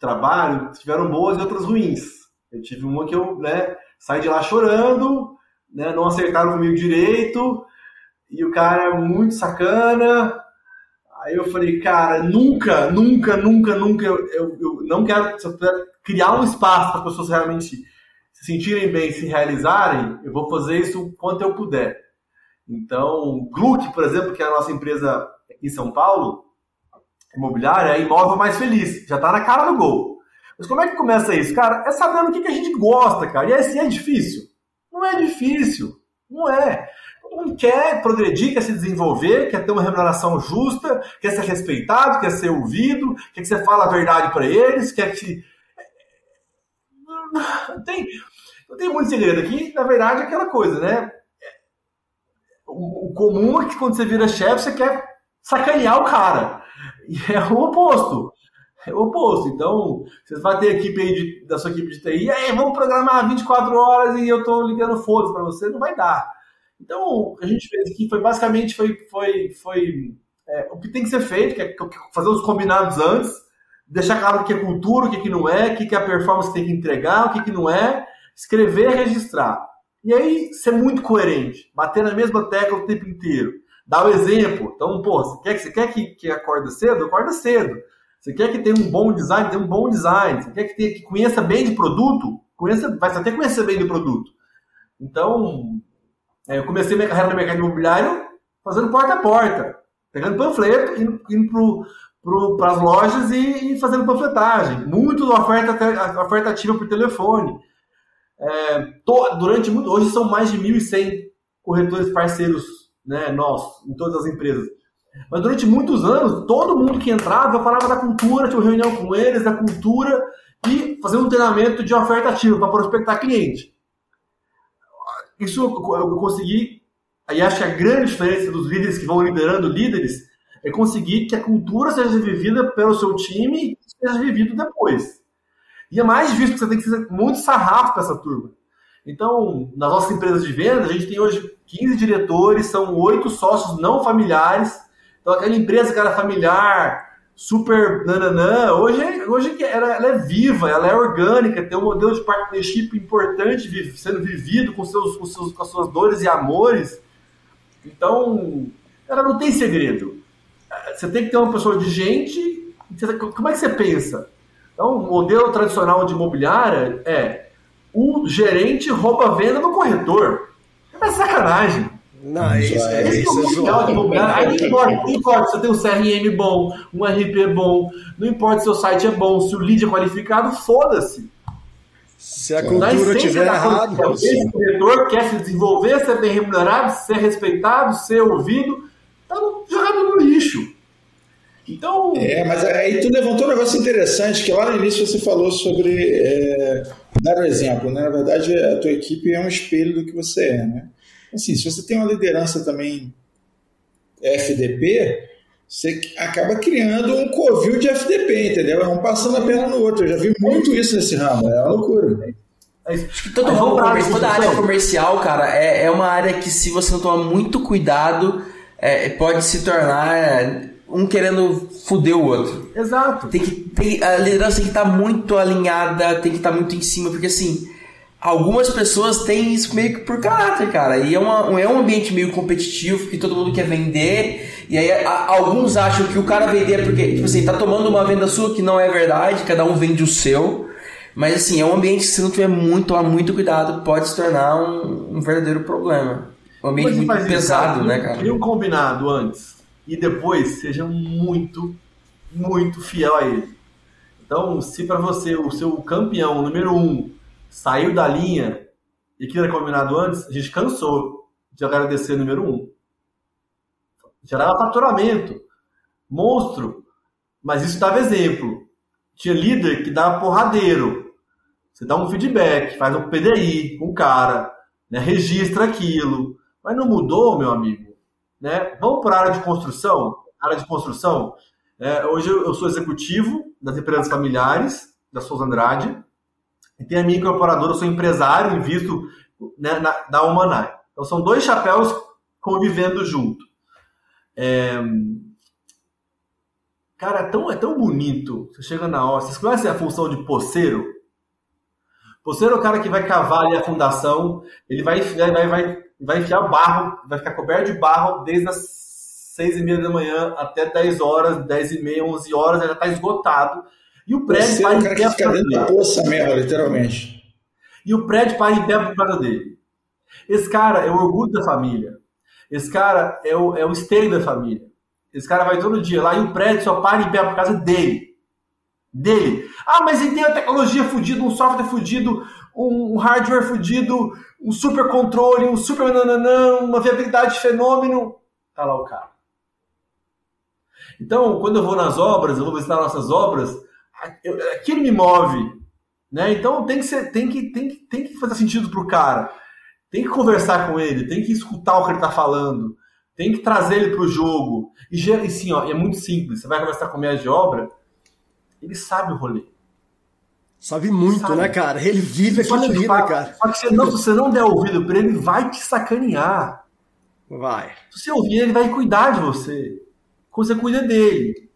trabalho tiveram boas e outras ruins. Eu tive uma que eu né, saí de lá chorando, né, não acertaram comigo direito, e o cara muito sacana. Aí eu falei, cara, nunca, nunca, nunca, nunca, eu, eu, eu não quero, se eu criar um espaço para as pessoas realmente se sentirem bem, se realizarem, eu vou fazer isso quanto eu puder. Então, Gluck, por exemplo, que é a nossa empresa em São Paulo, imobiliária, é imóvel mais feliz, já está na cara do gol. Mas como é que começa isso? Cara, é sabendo o que, que a gente gosta, cara. E assim é difícil? Não é difícil. Não é. Mundo quer progredir, quer se desenvolver, quer ter uma remuneração justa, quer ser respeitado, quer ser ouvido, quer que você fale a verdade para eles, quer que. Não tem, não tem muito segredo aqui. Na verdade, é aquela coisa, né? O comum é que quando você vira chefe, você quer sacanear o cara. E é o oposto. É o oposto. Então, você vai ter equipe aí de, da sua equipe de TI, aí, vamos programar 24 horas e eu estou ligando foda para você, não vai dar. Então, o que a gente fez aqui foi basicamente foi, foi, foi é, o que tem que ser feito, que é fazer os combinados antes, deixar claro o que é cultura, o que, é que não é, o que, que é a performance tem que entregar, o que, que não é, escrever e registrar. E aí, ser muito coerente, bater na mesma tecla o tempo inteiro. Dar o exemplo. Então, pô, você quer, você quer que, que acorda cedo? Acorda cedo. Você quer que tenha um bom design? Tem um bom design. Você quer que, tenha, que conheça bem de produto? Conheça, vai até conhecer bem de produto. Então, é, eu comecei minha carreira no mercado imobiliário fazendo porta a porta, pegando panfleto, indo, indo para as lojas e, e, fazendo panfletagem. Muito oferta, oferta ativa por telefone. É, to, durante muito, hoje são mais de 1.100 corretores parceiros né, nossos, em todas as empresas. Mas durante muitos anos, todo mundo que entrava, eu falava da cultura, tinha uma reunião com eles, da cultura, e fazer um treinamento de oferta ativa para prospectar cliente. Isso eu consegui, aí acho que a grande diferença dos líderes que vão liderando líderes é conseguir que a cultura seja vivida pelo seu time e seja vivido depois. E é mais difícil porque você tem que fazer muito sarrafo para essa turma. Então, nas nossas empresas de venda, a gente tem hoje 15 diretores, são oito sócios não familiares. Então, aquela empresa que era familiar, super nananã, hoje, hoje ela, ela é viva, ela é orgânica, tem um modelo de partnership importante sendo vivido com, seus, com, seus, com as suas dores e amores. Então, ela não tem segredo. Você tem que ter uma pessoa de gente. Como é que você pensa? Então, o modelo tradicional de imobiliária é o gerente rouba a venda do corretor. É sacanagem. Não, isso, Isso é, é- isso é Legal de zoado. não importa, não importa se você tem um CRM bom, um RP bom, não importa se o site é bom, se o lead é qualificado, foda-se. Se a cultura essência tiver da errado, coisa, esse corretor quer se desenvolver, ser bem remunerado, ser respeitado, ser ouvido, tá jogado no lixo. Então, É, mas aí tu levantou um negócio interessante, que lá no início você falou sobre é, dar o exemplo, né? Na verdade, a tua equipe é um espelho do que você é, né? Assim, se você tem uma liderança também FDP, você acaba criando um covil de FDP, entendeu? É um passando a perna no outro. Eu já vi muito isso nesse ramo, é uma loucura. é isso. Todo Aí ramo vamos pra comercial, toda área comercial, cara, é, é uma área que se você não tomar muito cuidado, é, pode se tornar é, um querendo foder o outro. Exato. Tem que tem, a liderança tem que estar muito alinhada, tem que estar muito em cima, porque assim, algumas pessoas têm isso meio que por caráter, cara. E é, uma, é um ambiente meio competitivo, que todo mundo quer vender. E aí a- alguns acham que o cara vender é porque, tipo assim, tá tomando uma venda sua que não é verdade, cada um vende o seu. Mas assim, é um ambiente que se não tiver muito, tomar muito cuidado, pode se tornar um, um verdadeiro problema. Um ambiente muito isso, pesado, cara, né, cara? Cria um combinado antes e depois seja muito, muito fiel a ele. Então, se para você o seu campeão número um saiu da linha e que era combinado antes, a gente cansou de agradecer número um. Gerava faturamento, monstro, mas isso dava exemplo. Tinha líder que dava porradeiro. Você dá um feedback, faz um PDI com o cara, né, registra aquilo. Mas não mudou, meu amigo. Né? Vamos para a área de construção? Área de construção. É, hoje eu sou executivo das empresas familiares, da Souza Andrade, e tem a minha incorporadora, eu sou empresário, invisto né, na, da Humanai. Então são dois chapéus convivendo junto. É, Cara, é tão, é tão bonito. Você chega na hora. Vocês conhecem a função de poceiro? Poceiro é o cara que vai cavar ali a fundação, ele vai, vai, vai, vai, vai enfiar barro, vai ficar coberto de barro desde as seis e meia da manhã até 10 horas, 10 e meia, 11 horas, já está esgotado. E o prédio Você é para cara que fica causa dentro da dele. poça mesmo, literalmente. E o prédio para em pé por causa dele. Esse cara é o orgulho da família. Esse cara é o, é o esteio da família. Esse cara vai todo dia lá e o prédio só para em pé por causa dele. Dele. Ah, mas ele tem a tecnologia fodida, um software fudido, um hardware fudido, um super controle, um super nananã, uma viabilidade de fenômeno. Tá lá o cara. Então, quando eu vou nas obras, eu vou visitar nossas obras, eu- aquilo me move. Né? Então tem que, ser, tem, que, tem, que, tem que fazer sentido pro cara. Tem que conversar com ele, tem que escutar o que ele tá falando, tem que trazer ele pro jogo. E, e sim, ó, é muito simples. Você vai conversar com o médico de obra, ele sabe o rolê. sabe muito, Sabe. né, cara? Ele vive aquilo ali, né, cara? só que se, não, se você não der ouvido pra ele, ele vai te sacanear. Vai. Se você ouvir, ele vai cuidar de você. Como você cuida dele.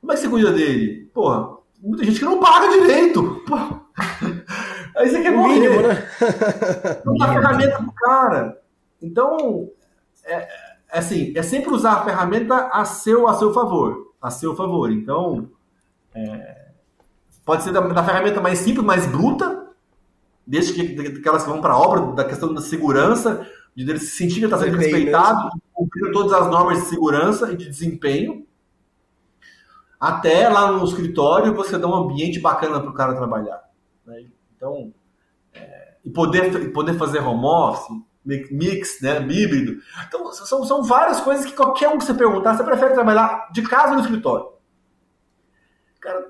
Como é que você cuida dele? Porra, muita gente que não paga direito. Porra. Aí você quer O morrer. mínimo, né? Não dá ferramenta pro cara. Então, é, é assim, é sempre usar a ferramenta a seu, a seu favor. A seu favor. Então, é, pode ser da, da ferramenta mais simples, mais bruta, desde que, que elas vão para a obra, da questão da segurança, de ele se sentir que está sendo respeitado, cumprindo todas as normas de segurança e de desempenho, até lá no escritório você dá um ambiente bacana para o cara trabalhar. né? Então, é, e poder, poder fazer home office, mi- mix, né, híbrido. Então, são, são várias coisas que qualquer um que você perguntar, você prefere trabalhar de casa ou no escritório? Cara,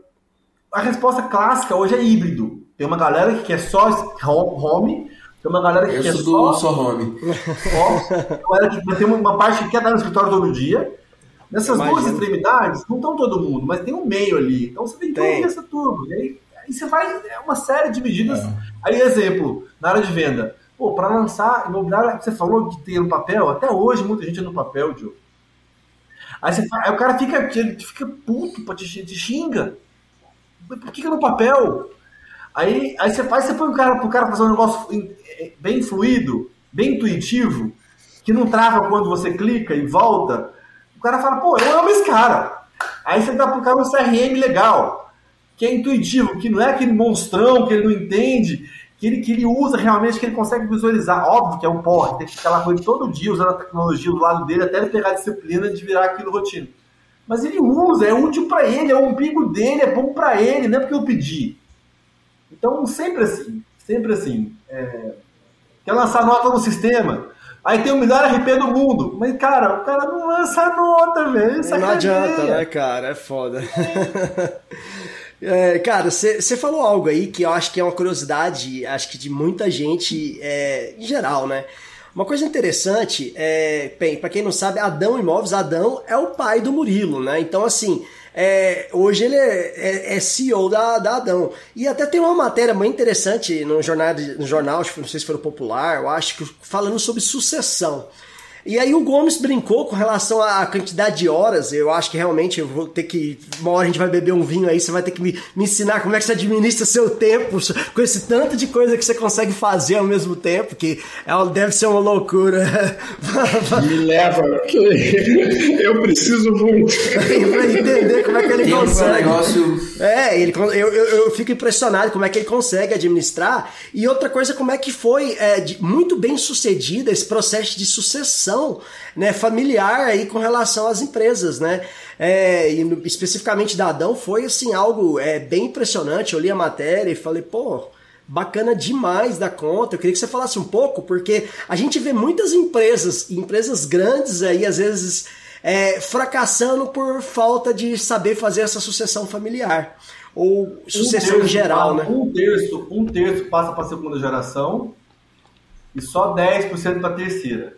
a resposta clássica hoje é híbrido. Tem uma galera que quer só home, tem uma galera que Eu quer sou só do só home. que tem uma parte que quer dar no escritório todo dia. Nessas duas Imagino. extremidades, não estão todo mundo, mas tem um meio ali. Então você tem que Tem. ouvir essa turma. E aí, E você vai, é uma série de medidas. Aí, exemplo, na área de venda. Pô, para lançar imobiliário, você falou que tem no papel, até hoje muita gente é no papel, Diogo. Aí, você, aí o cara fica, ele fica puto, te, te xinga. Por que, que é no papel? Aí, aí você faz, você põe o cara pro cara fazer um negócio eh, bem fluido, bem intuitivo, que não trava quando você clica e volta. O cara fala, pô, eu amo esse cara. Aí você dá pro cara um CRM legal, que é intuitivo, que não é aquele monstrão que ele não entende, que ele, que ele usa realmente, que ele consegue visualizar. Óbvio que é um porre, tem que ficar lá com ele todo dia usando a tecnologia do lado dele até ele pegar a disciplina de virar aquilo rotina. Mas ele usa, é útil para ele, é o umbigo dele, é bom para ele, não é porque eu pedi. Então, sempre assim, sempre assim. é, Quer lançar nota no sistema? Aí tem o melhor RP do mundo. Mas, cara, o cara não lança nota, velho. Não sacaneia. adianta, né, cara? É foda. É, cara, você falou algo aí que eu acho que é uma curiosidade, acho que de muita gente é, em geral, né? Uma coisa interessante, é, bem, para quem não sabe, Adão Imóveis, Adão é o pai do Murilo, né? Então, assim, é, hoje ele é, é- é CEO da, da Adão. E até tem uma matéria muito interessante no jornal, no jornal, não sei se foi Popular, eu acho que falando sobre sucessão. E aí o Gomes brincou com relação à quantidade de horas. Eu acho que realmente eu vou ter que. Uma hora a gente vai beber um vinho aí, você vai ter que me, me ensinar como é que você administra seu tempo com esse tanto de coisa que você consegue fazer ao mesmo tempo, que é, deve ser uma loucura. Me leva, eu preciso muito. pra entender como é que ele é um consegue. negócio. É, ele, eu, eu, eu fico impressionado como é que ele consegue administrar. E outra coisa, como é que foi é, de- muito bem sucedido esse processo de sucessão né, familiar aí com relação às empresas, né? É, e no- especificamente da Adão foi assim algo é, bem impressionante. Eu li a matéria e falei, pô, bacana demais da conta. Eu queria que você falasse um pouco, porque a gente vê muitas empresas, empresas grandes aí, às vezes, é, fracassando por falta de saber fazer essa sucessão familiar. Ou sucessão Um em terço geral, né? Um terço, um terço passa para a segunda geração e só 10% para a terceira.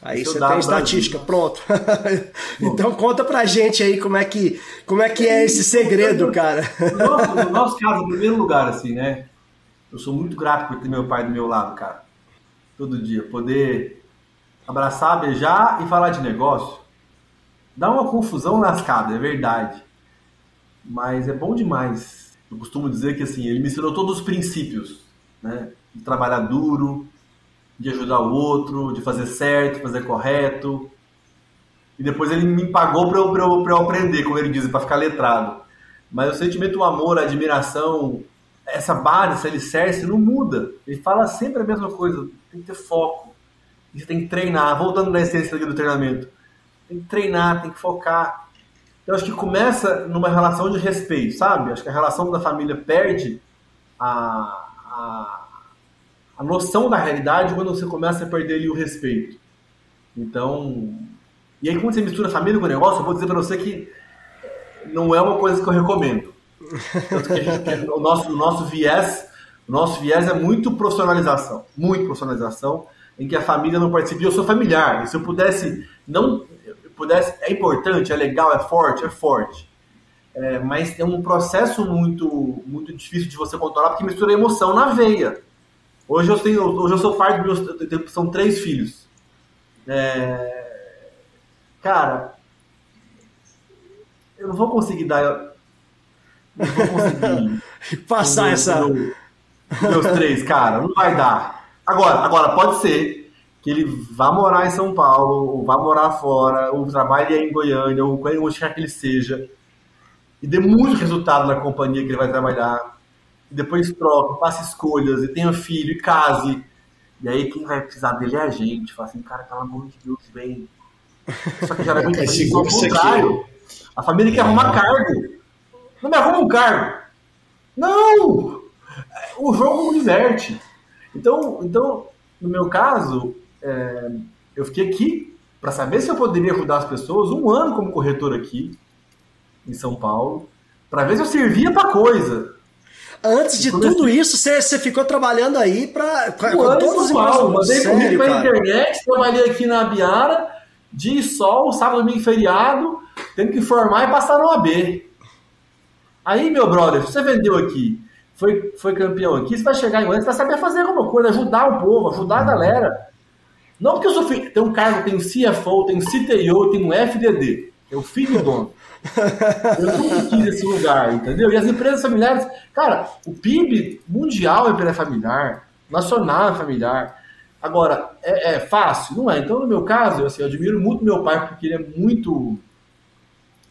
Aí você tem estatística, Brasil. pronto. então conta pra gente aí como é que, como é, que é esse segredo, cara. No nosso, no nosso caso, em primeiro lugar, assim, né? Eu sou muito grato por ter meu pai do meu lado, cara. Todo dia. Poder abraçar, beijar e falar de negócio. Dá uma confusão lascada, é verdade. Mas é bom demais. Eu costumo dizer que assim, ele me ensinou todos os princípios, né? De trabalhar duro, de ajudar o outro, de fazer certo, fazer correto. E depois ele me pagou para eu, eu, eu aprender, como ele diz, para ficar letrado. Mas o sentimento, o amor, a admiração, essa base, esse alicerce não muda. Ele fala sempre a mesma coisa. Tem que ter foco. Você tem que treinar. Voltando na essência do treinamento. Tem que treinar, tem que focar. Eu acho que começa numa relação de respeito, sabe? Acho que a relação da família perde a, a, a noção da realidade quando você começa a perder ali o respeito. Então, e aí quando você mistura família com negócio, eu vou dizer pra você que não é uma coisa que eu recomendo. Tanto que gente- o, nosso, o nosso viés, o nosso viés é muito profissionalização, muito profissionalização, em que a família não participa. E eu sou familiar. E se eu pudesse não, eu pudesse, é importante, é legal, é forte, é forte. É, mas é um processo muito, muito difícil de você controlar porque mistura emoção na veia. Hoje eu tenho, hoje eu sou pai dos meus, são três filhos. É, cara, eu não vou conseguir dar. Não vou conseguir. Passar meu- essa. meu- meus três, cara, não vai dar. Agora, agora pode ser que ele vá morar em São Paulo, ou vá morar fora, ou trabalhe em Goiânia, ou onde quer que ele seja, e dê muito resultado na companhia que ele vai trabalhar. E depois troca, faça escolhas, e tenha filho, e case. E aí quem vai precisar dele é a gente. Fala assim, cara, pelo amor de Deus, vem. Só que geralmente É o seguro isso aqui. contrário. A família quer arrumar cargo. Não me arruma um cargo. Não! O jogo não diverte. Então, então no meu caso, é, eu fiquei aqui para saber se eu poderia ajudar as pessoas um ano como corretor aqui em São Paulo, para ver se eu servia para coisa. Antes de tudo isso, você, ficou trabalhando aí pra, com, as São Paulo, mandei currículo cara. internet, trabalhei aqui na Biara, dia e sol, sábado, domingo e feriado, tendo que informar e passar no AB. Aí, meu brother, você vendeu aqui, foi, foi campeão aqui, você vai chegar em Goiânia, você vai saber fazer alguma coisa, ajudar o povo, ajudar a galera. Não porque eu sou filho, tem um cargo, tem CFO, tem CTO, tem um FDD. Eu filho do dono. Eu nunca quis esse lugar, entendeu? E as empresas familiares, cara, o PIB mundial é empresa familiar, nacional é familiar. Agora, é, é fácil? Não é. Então, no meu caso, eu, assim, eu admiro muito meu pai porque ele é muito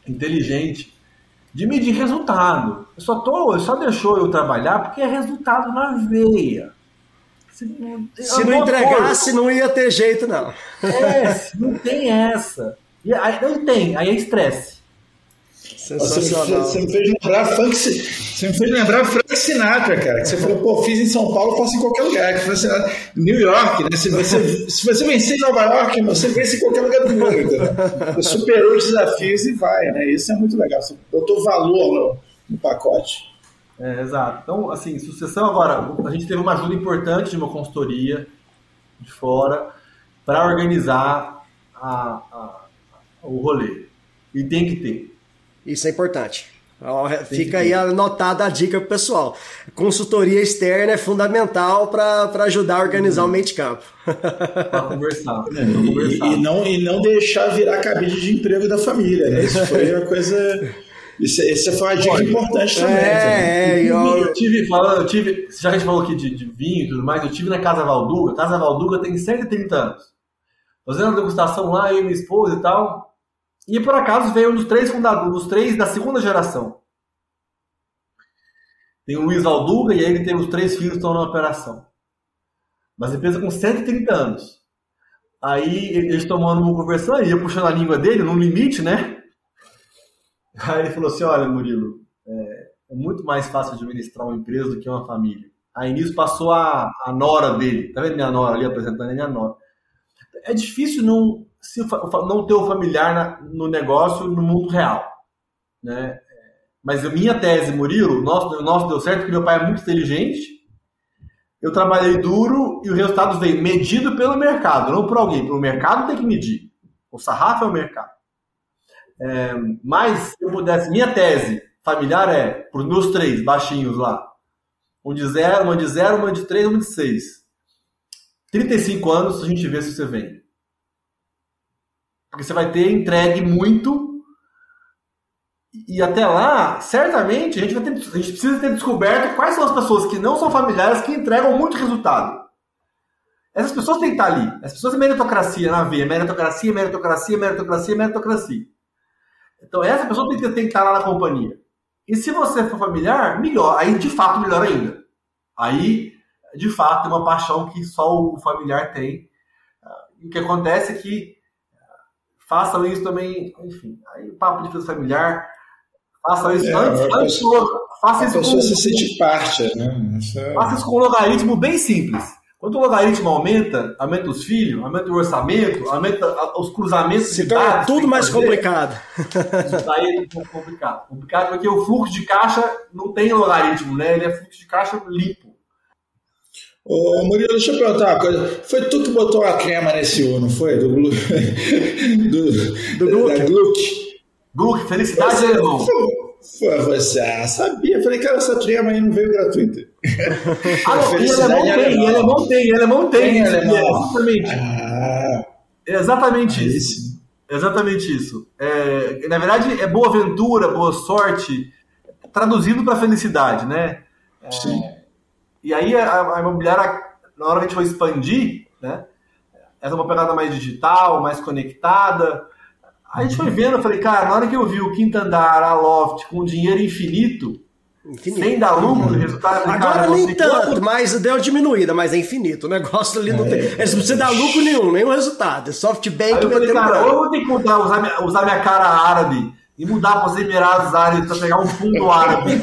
inteligente de medir resultado. Eu só tô, eu só deixou eu trabalhar porque é resultado na veia. Se não, se não entregasse, coisa, não ia ter jeito, não. É, não tem essa. E aí, não tem, aí é estresse. Sensacional. Você, você me fez lembrar Frank, você me fez lembrar Frank Sinatra, cara. Que você falou, pô, fiz em São Paulo, faço em qualquer lugar. Que Frank Sinatra, New York, né? Se você, se você vencer em Nova York, você vence em qualquer lugar do mundo. Entendeu? Você superou os desafios e vai, né? Isso é muito legal. Você botou valor no, no pacote. É, exato. Então, assim, sucessão agora, a gente teve uma ajuda importante de uma consultoria de fora para organizar a, a, o rolê. E tem que ter. Isso é importante. Fica aí anotada a dica pro pessoal. Consultoria externa é fundamental para ajudar a organizar uhum. o mente campo. Para conversar. É, e, conversar. E, não, e não deixar virar cabide de emprego da família, né? Isso foi uma coisa. Isso, isso foi uma dica importante também. É, é eu... eu tive, falando, eu tive, já que a gente falou aqui de, de vinho e tudo mais, eu tive na Casa Valduga. Casa Valduga tem 130 anos. Fazendo a degustação lá, eu e minha esposa e tal. E por acaso veio um dos três fundadores, dos três da segunda geração. Tem o Luiz Valduga e aí ele tem os três filhos que estão na operação. Mas empresa com 130 anos. Aí eles tomando uma conversando, e eu puxando a língua dele, no limite, né? Aí ele falou assim: olha, Murilo, é, é muito mais fácil administrar uma empresa do que uma família. Aí nisso passou a, a nora dele. Tá vendo minha nora ali apresentando a minha nora? É difícil não se não ter o familiar na, no negócio no mundo real, né? Mas a minha tese, Murilo, nosso, nosso deu certo porque meu pai é muito inteligente. Eu trabalhei duro e o resultado veio medido pelo mercado, não por alguém. O mercado tem que medir. O sarrafo é o mercado. É, mas se eu pudesse, minha tese familiar é para os meus três baixinhos lá. Um de zero, uma de zero, uma de três, uma de seis. 35 anos a gente vê se você vem. Porque você vai ter entregue muito. E até lá, certamente, a gente, vai ter, a gente precisa ter descoberto quais são as pessoas que não são familiares que entregam muito resultado. Essas pessoas têm que estar ali. As pessoas têm meritocracia na veia. Meritocracia, meritocracia, meritocracia, meritocracia. Então, essa pessoa tem que, tem que estar lá na companhia. E se você for familiar, melhor. Aí, de fato, melhor ainda. Aí, de fato, é uma paixão que só o familiar tem. E o que acontece é que façam isso também, enfim, aí papo de defesa familiar, façam isso é, antes, antes pessoa, faça isso com, se sente parte, né? É... Faça isso com um logaritmo bem simples. Quando o logaritmo aumenta, aumenta os filhos, aumenta o orçamento, aumenta os cruzamentos Se torna tudo mais fazer, complicado. Isso daí é um pouco complicado. Complicado porque o fluxo de caixa não tem logaritmo, né? Ele é fluxo de caixa limpo. Ô, Murilo, deixa eu perguntar uma coisa. Foi tu que botou a crema nesse U, não foi? Do, do, do, do Gluck. Gluck. Gluck, felicidade, você, irmão. Foi você, ah, sabia. Falei, cara, essa crema aí não veio gratuita. Ah, não, e alemão tem, e alemão tem, e alemão tem. tem exatamente. Ah, exatamente ah, isso. Exatamente isso. É, na verdade, é boa aventura, boa sorte, traduzindo para felicidade, né? É, Sim. E aí a, a imobiliária, na hora que a gente foi expandir, né? Essa é uma pegada mais digital, mais conectada. A gente foi vendo, eu falei, cara, na hora que eu vi o quinto andar, a loft, com dinheiro infinito, infinito. sem dar lucro, uhum. resultado. Agora cara, nem tanto, mas deu diminuída, mas é infinito. O negócio ali não é. tem. Eles não precisam dar lucro nenhum, nenhum resultado. É softbank Aí eu falei, cara, ou eu vou ter que usar usar minha cara árabe e mudar para os Emirados Árabes para pegar um fundo árabe.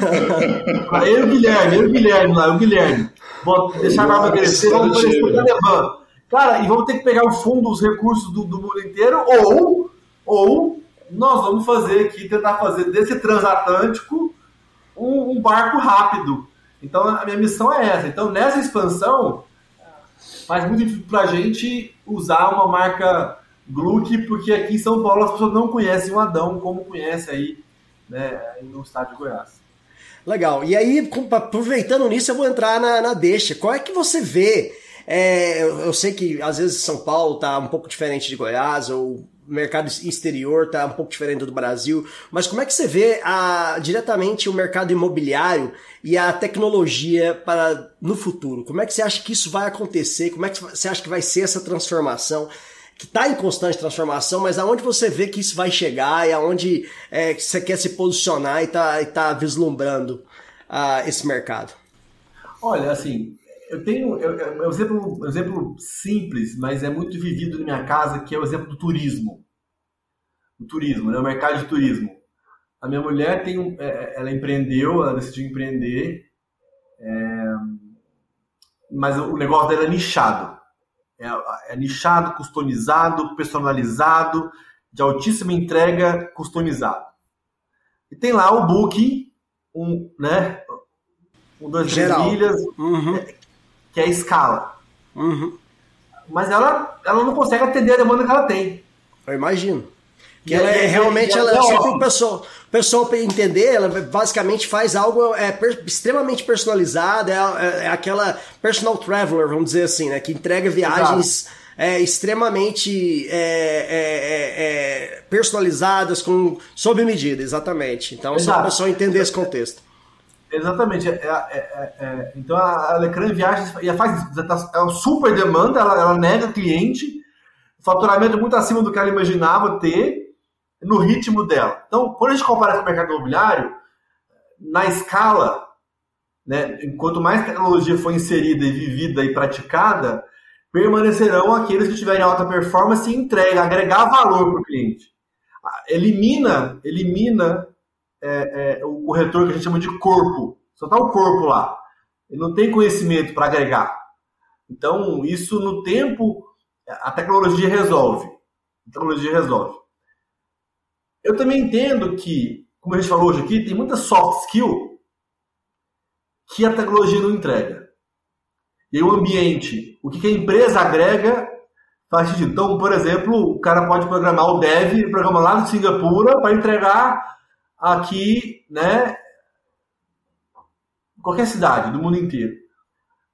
para eu e o Guilherme, eu e o Guilherme lá, o Guilherme. Vou deixar a barba crescer, vamos o Talibã. Cara, e vamos ter que pegar o fundo, os recursos do, do mundo inteiro, ou, ou nós vamos fazer aqui, tentar fazer desse transatlântico um, um barco rápido. Então a minha missão é essa. Então nessa expansão faz muito difícil para a gente usar uma marca Gluck, porque aqui em São Paulo as pessoas não conhecem o Adão como conhece aí, né, no estado de Goiás. Legal. E aí, aproveitando nisso, eu vou entrar na, na deixa. Qual é que você vê? é, eu, eu sei que às vezes São Paulo tá um pouco diferente de Goiás, ou o mercado exterior tá um pouco diferente do Brasil, mas como é que você vê a, diretamente o mercado imobiliário e a tecnologia para no futuro? Como é que você acha que isso vai acontecer? Como é que você acha que vai ser essa transformação? Que está em constante transformação, mas aonde você vê que isso vai chegar e aonde é, você quer se posicionar e está tá vislumbrando ah, esse mercado? Olha, assim, eu tenho eu, eu- é um exemplo, um exemplo simples, mas é muito vivido na minha casa, que é o exemplo do turismo. O turismo, né? O mercado de turismo. A minha mulher tem um, é, ela empreendeu, ela decidiu empreender, é, mas o negócio dela é nichado. É, é nichado, customizado, personalizado, de altíssima entrega, customizado. E tem lá o Booking, um, né? Um, dois, três Geral. milhas, Uhum, que é a escala. uhum. Mas ela, ela não consegue atender a demanda que ela tem. Eu imagino. Que ela é realmente ela é é só para óbvio. o pessoal, pessoal entender, ela basicamente faz algo é, per- extremamente personalizado, é, é- é aquela personal traveler, vamos dizer assim, né? Que entrega viagens é, extremamente é, é, é, é, personalizadas, com sob medida, exatamente. Então, só para o Exato. pessoal entender esse contexto. Exatamente. É, é- é- é- então a Alecran Viagens já faz. Já tá- É super demanda, ela, ela nega cliente, faturamento muito acima do que ela imaginava ter, no ritmo dela. Então, quando a gente compara com o mercado imobiliário, na escala, né, enquanto mais tecnologia for inserida e vivida e praticada, permanecerão aqueles que tiverem alta performance e entrega, agregar valor para o cliente. Elimina, elimina é, é, o corretor que a gente chama de corpo. Só está o corpo lá. Ele não tem conhecimento para agregar. Então, isso no tempo, a tecnologia resolve. A tecnologia resolve. Eu também entendo que, como a gente falou hoje aqui, tem muita soft skill que a tecnologia não entrega. E o ambiente, o que a empresa agrega faz sentido. Então, por exemplo, o cara pode programar o dev, programa lá de Singapura para entregar aqui, né, qualquer cidade do mundo inteiro.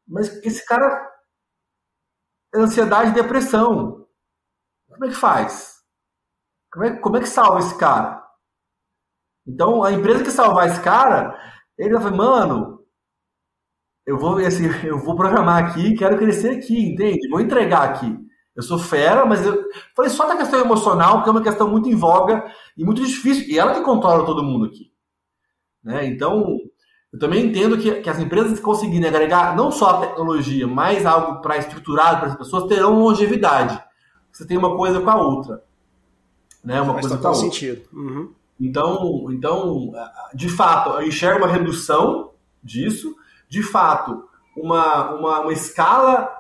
Mas esse cara é ansiedade e depressão. Como é que faz? Como é, como é que salva esse cara? Então, a empresa que salvar esse cara, ele vai falar, mano, eu vou, assim, eu vou programar aqui, quero crescer aqui, entende? Vou entregar aqui. Eu sou fera, mas eu falei só da questão emocional, porque é uma questão muito em voga e muito difícil. E ela que controla todo mundo aqui. Né? Então, eu também entendo que, que as empresas que conseguirem agregar não só a tecnologia, mas algo para estruturado para as pessoas, terão longevidade. Você tem uma coisa com a outra. Né? Uma coisa total sentido. Uhum. Então, então, de fato, eu enxergo uma redução disso. De fato, uma, uma, uma escala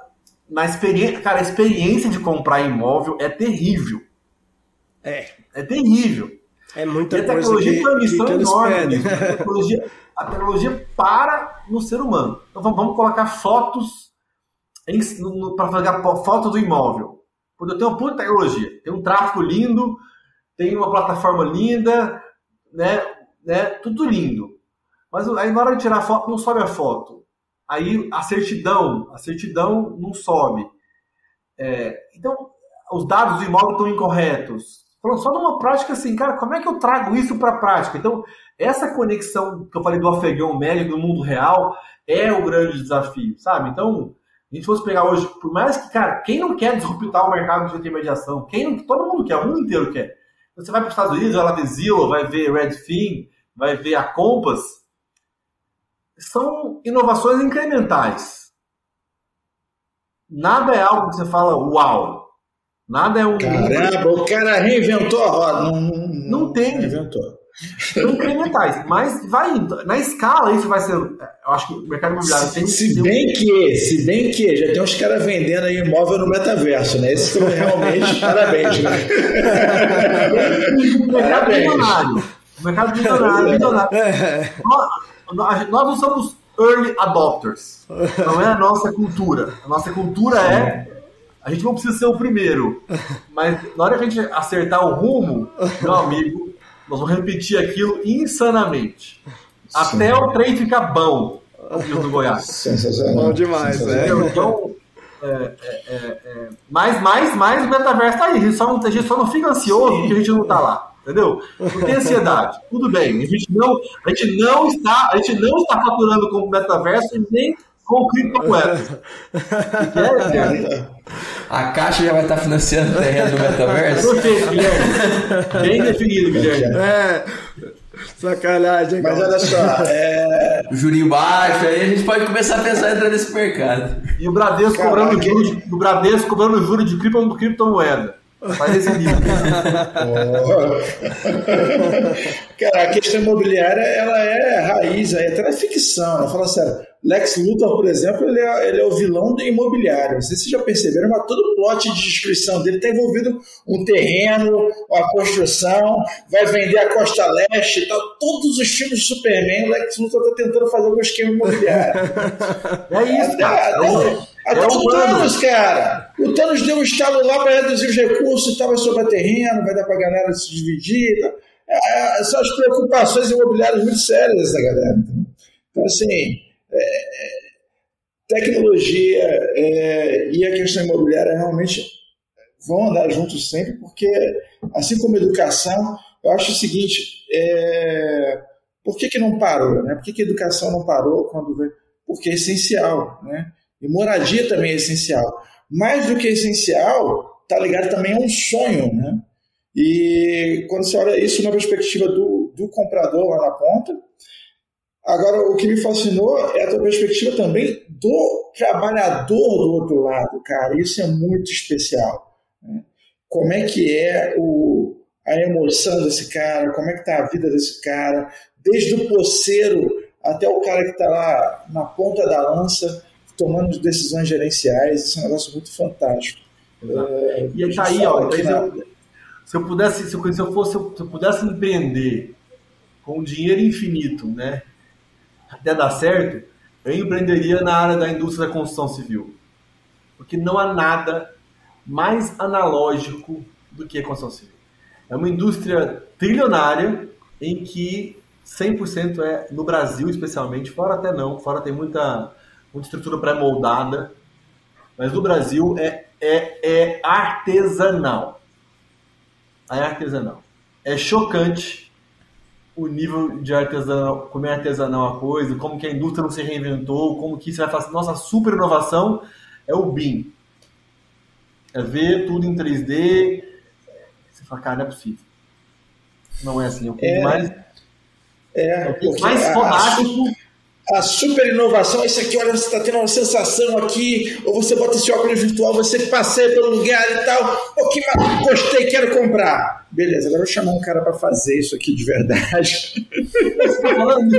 na experiência. Cara, a experiência de comprar imóvel é terrível. É, É terrível. é muita E a tecnologia tem uma missão enorme. A tecnologia, a tecnologia para no ser humano. Então vamos, vamos colocar fotos para fazer foto do imóvel. Quando eu tenho uma puta tecnologia, tem um tráfego lindo, tem uma plataforma linda, né, né, tudo lindo. Mas aí na hora de tirar a foto, não sobe a foto. Aí a certidão, a certidão não sobe. É, então, os dados do imóvel estão incorretos. Falando só numa prática assim, cara, como é que eu trago isso para a prática? Então, essa conexão que eu falei do afegão médio do mundo real é o grande desafio, sabe? Então, a gente fosse pegar hoje, por mais que, cara, quem não quer disruptar o mercado de intermediação? Quem não, todo mundo quer, o mundo inteiro quer. Você vai para os Estados Unidos, vai lá ver Zillow, vai ver Redfin, vai ver a Compass. São inovações incrementais. Nada é algo que você fala, uau. Nada é um. Caramba, o cara reinventou a roda. Não, não, Não tem. Reinventou. Incrementais. Mas vai indo. Na escala, isso vai ser. Eu acho que o mercado imobiliário tem Se um- bem que, se bem que já tem uns caras vendendo aí imóvel no metaverso, né? Esses são realmente parabéns, né? O mercado Parabéns. milionário. O mercado milionário. milionário. É, Nós, nós nós não somos early adopters. Não é a nossa cultura. A nossa cultura é. A gente não precisa ser o primeiro. Mas na hora que a gente acertar o rumo, meu amigo, nós vamos repetir aquilo insanamente. até o trem ficar bom, rios do Goiás. Sensacional. Bom demais, é. Entendeu? Então, é, é, é, é, mais, mais, mais o metaverso tá aí. A gente só não, a gente só não fica ansioso porque a gente não tá lá. Entendeu? Não tem ansiedade. Tudo bem. A gente não, a gente não está, a gente não está faturando com o metaverso e nem com criptomoedas. É, cara? A Caixa já vai estar financiando o terreno do metaverso? Perfeito, Guilherme. Bem definido, Guilherme. É. Sacanagem, Mas cara. olha só, é, O jurinho baixo, aí a gente pode começar a pensar em entrar nesse mercado. E o Bradesco Caraca. cobrando juro de, o Bradesco cobrando juro de cripto, criptomoeda. Esse nível. Cara, a questão imobiliária, ela é raiz, aí, até ficção? Fala sério. Lex Luthor, por exemplo, ele é, ele é o vilão do imobiliário. Não sei se vocês já perceberam, mas todo o plot de descrição dele está envolvido um terreno, uma construção, vai vender a Costa Leste e tal. Todos os filmes de Superman, o Lex Luthor está tentando fazer algum esquema imobiliário. É isso, Até, cara. até, até É o. Thanos, cara. O Thanos deu um estalo lá para reduzir os recursos, estava sobre terreno, vai dar para a galera se dividir. tal. É, são as preocupações imobiliárias muito sérias dessa galera. Então, assim, é, é, tecnologia é, e a questão imobiliária realmente vão andar juntos sempre, porque, assim como educação, eu acho o seguinte: por que, que não parou? Né? Por que, que a educação não parou quando veio? Porque é essencial, né? E moradia também é essencial. Mais do que essencial, tá ligado também a um sonho, né? E quando você olha isso na perspectiva do, do comprador lá na ponta, agora o que me fascinou é a perspectiva também do trabalhador do outro lado, cara. Isso é muito especial. né? Como é que é o, a emoção desse cara, como é que tá a vida desse cara, desde o poceiro até o cara que está lá na ponta da lança, tomando decisões gerenciais, isso é um negócio muito fantástico. É, E aí tá aí, ó. aqui eu, se eu pudesse, se eu, se eu fosse, se eu pudesse empreender com dinheiro infinito, né? Até dar certo, eu empreenderia na área da indústria da construção civil. Porque não há nada mais analógico do que a construção civil. É uma indústria trilionária em que 100% é no Brasil, especialmente, fora até não, fora tem muita, muita estrutura pré-moldada, mas no Brasil é, é, é artesanal. É artesanal. É chocante o nível de artesanal, como é artesanal a coisa, como que a indústria não se reinventou, como que isso vai fazer. Nossa super inovação é o BIM. É ver tudo em 3D. Você fala, cara, não é possível. Não é assim. É o que É, mais, É, o que mais a- a. a super inovação, isso aqui, olha, você está tendo uma sensação aqui, ou você bota esse óculos virtual, você passeia pelo lugar e tal, pô, que gostei, quero comprar. Beleza, agora eu vou chamar um cara para fazer isso aqui de verdade. Você tá falando.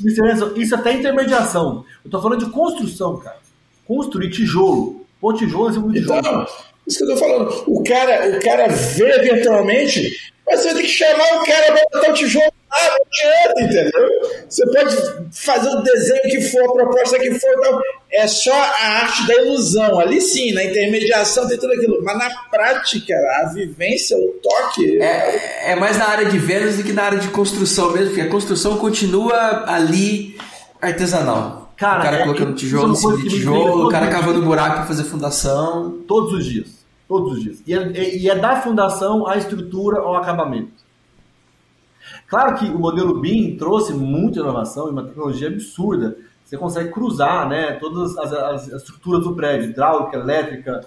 Enzo, isso até é intermediação. Eu tô falando de construção, cara. Construir tijolo. Pô, tijolo, assim, muito tijolo. Então, isso que eu tô falando. O cara, o cara vê virtualmente, mas você vai ter que chamar o cara para botar o tijolo lá, não adianta, entendeu? Você pode fazer o desenho que for, a proposta que for, não. é só a arte da ilusão. Ali sim, na intermediação tem tudo aquilo. Mas na prática, a vivência, o toque. É, é mais na área de vendas do que na área de construção mesmo, porque a construção continua ali artesanal. Cara, o cara é- colocando é tijolo em cima de tijolo, o cara cavando buraco pra fazer fundação. Todos os dias. Todos os dias. E é, e é da fundação à estrutura ao acabamento. Claro que o modelo BIM trouxe muita inovação e uma tecnologia absurda. Você consegue cruzar né, todas as, as- as estruturas do prédio, hidráulica, elétrica,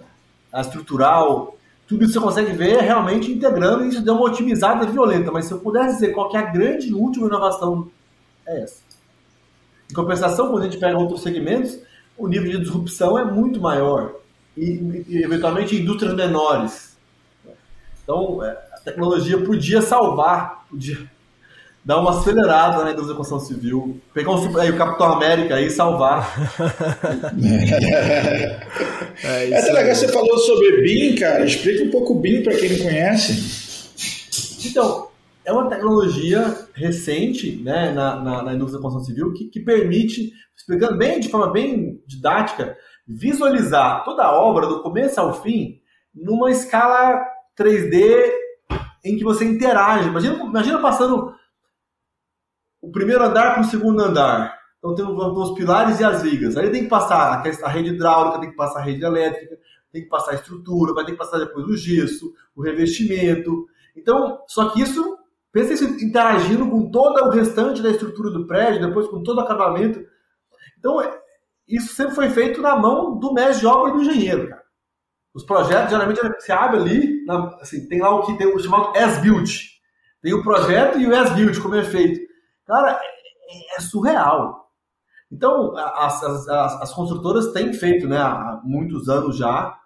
estrutural. Tudo isso você consegue ver realmente integrando e isso deu uma otimizada violenta. Mas se eu pudesse dizer qual é a grande e última inovação, é essa. Em compensação, quando a gente pega outros segmentos, o nível de disrupção é muito maior. E, e, eventualmente, indústrias menores. Então, é, a tecnologia podia salvar, podia dar uma acelerada na indústria da construção civil, pegar um, aí, o Capitão América aí e salvar. É É isso. até legal você falou sobre BIM, cara. Explica um pouco o BIM para quem não conhece. Então, é uma tecnologia recente né, na, na, na indústria da construção civil que, que permite, explicando bem de forma bem didática, visualizar toda a obra do começo ao fim numa escala 3D em que você interage. Imagina, imagina passando o primeiro andar para o segundo andar. Então tem os, pilares e as vigas. Aí tem que passar a rede hidráulica, tem que passar a rede elétrica, tem que passar a estrutura, vai ter que passar depois o gesso, o revestimento. Então, só que isso, pensa isso interagindo com todo o restante da estrutura do prédio, depois com todo o acabamento. Então, isso sempre foi feito na mão do mestre de obra e do engenheiro, cara. Os projetos, geralmente, você abre ali, assim, tem lá o que tem o chamado as-built. Tem o projeto e o as-built, como é feito. Cara, é, é surreal. Então, as, as, as- as construtoras têm feito, né, há muitos anos já,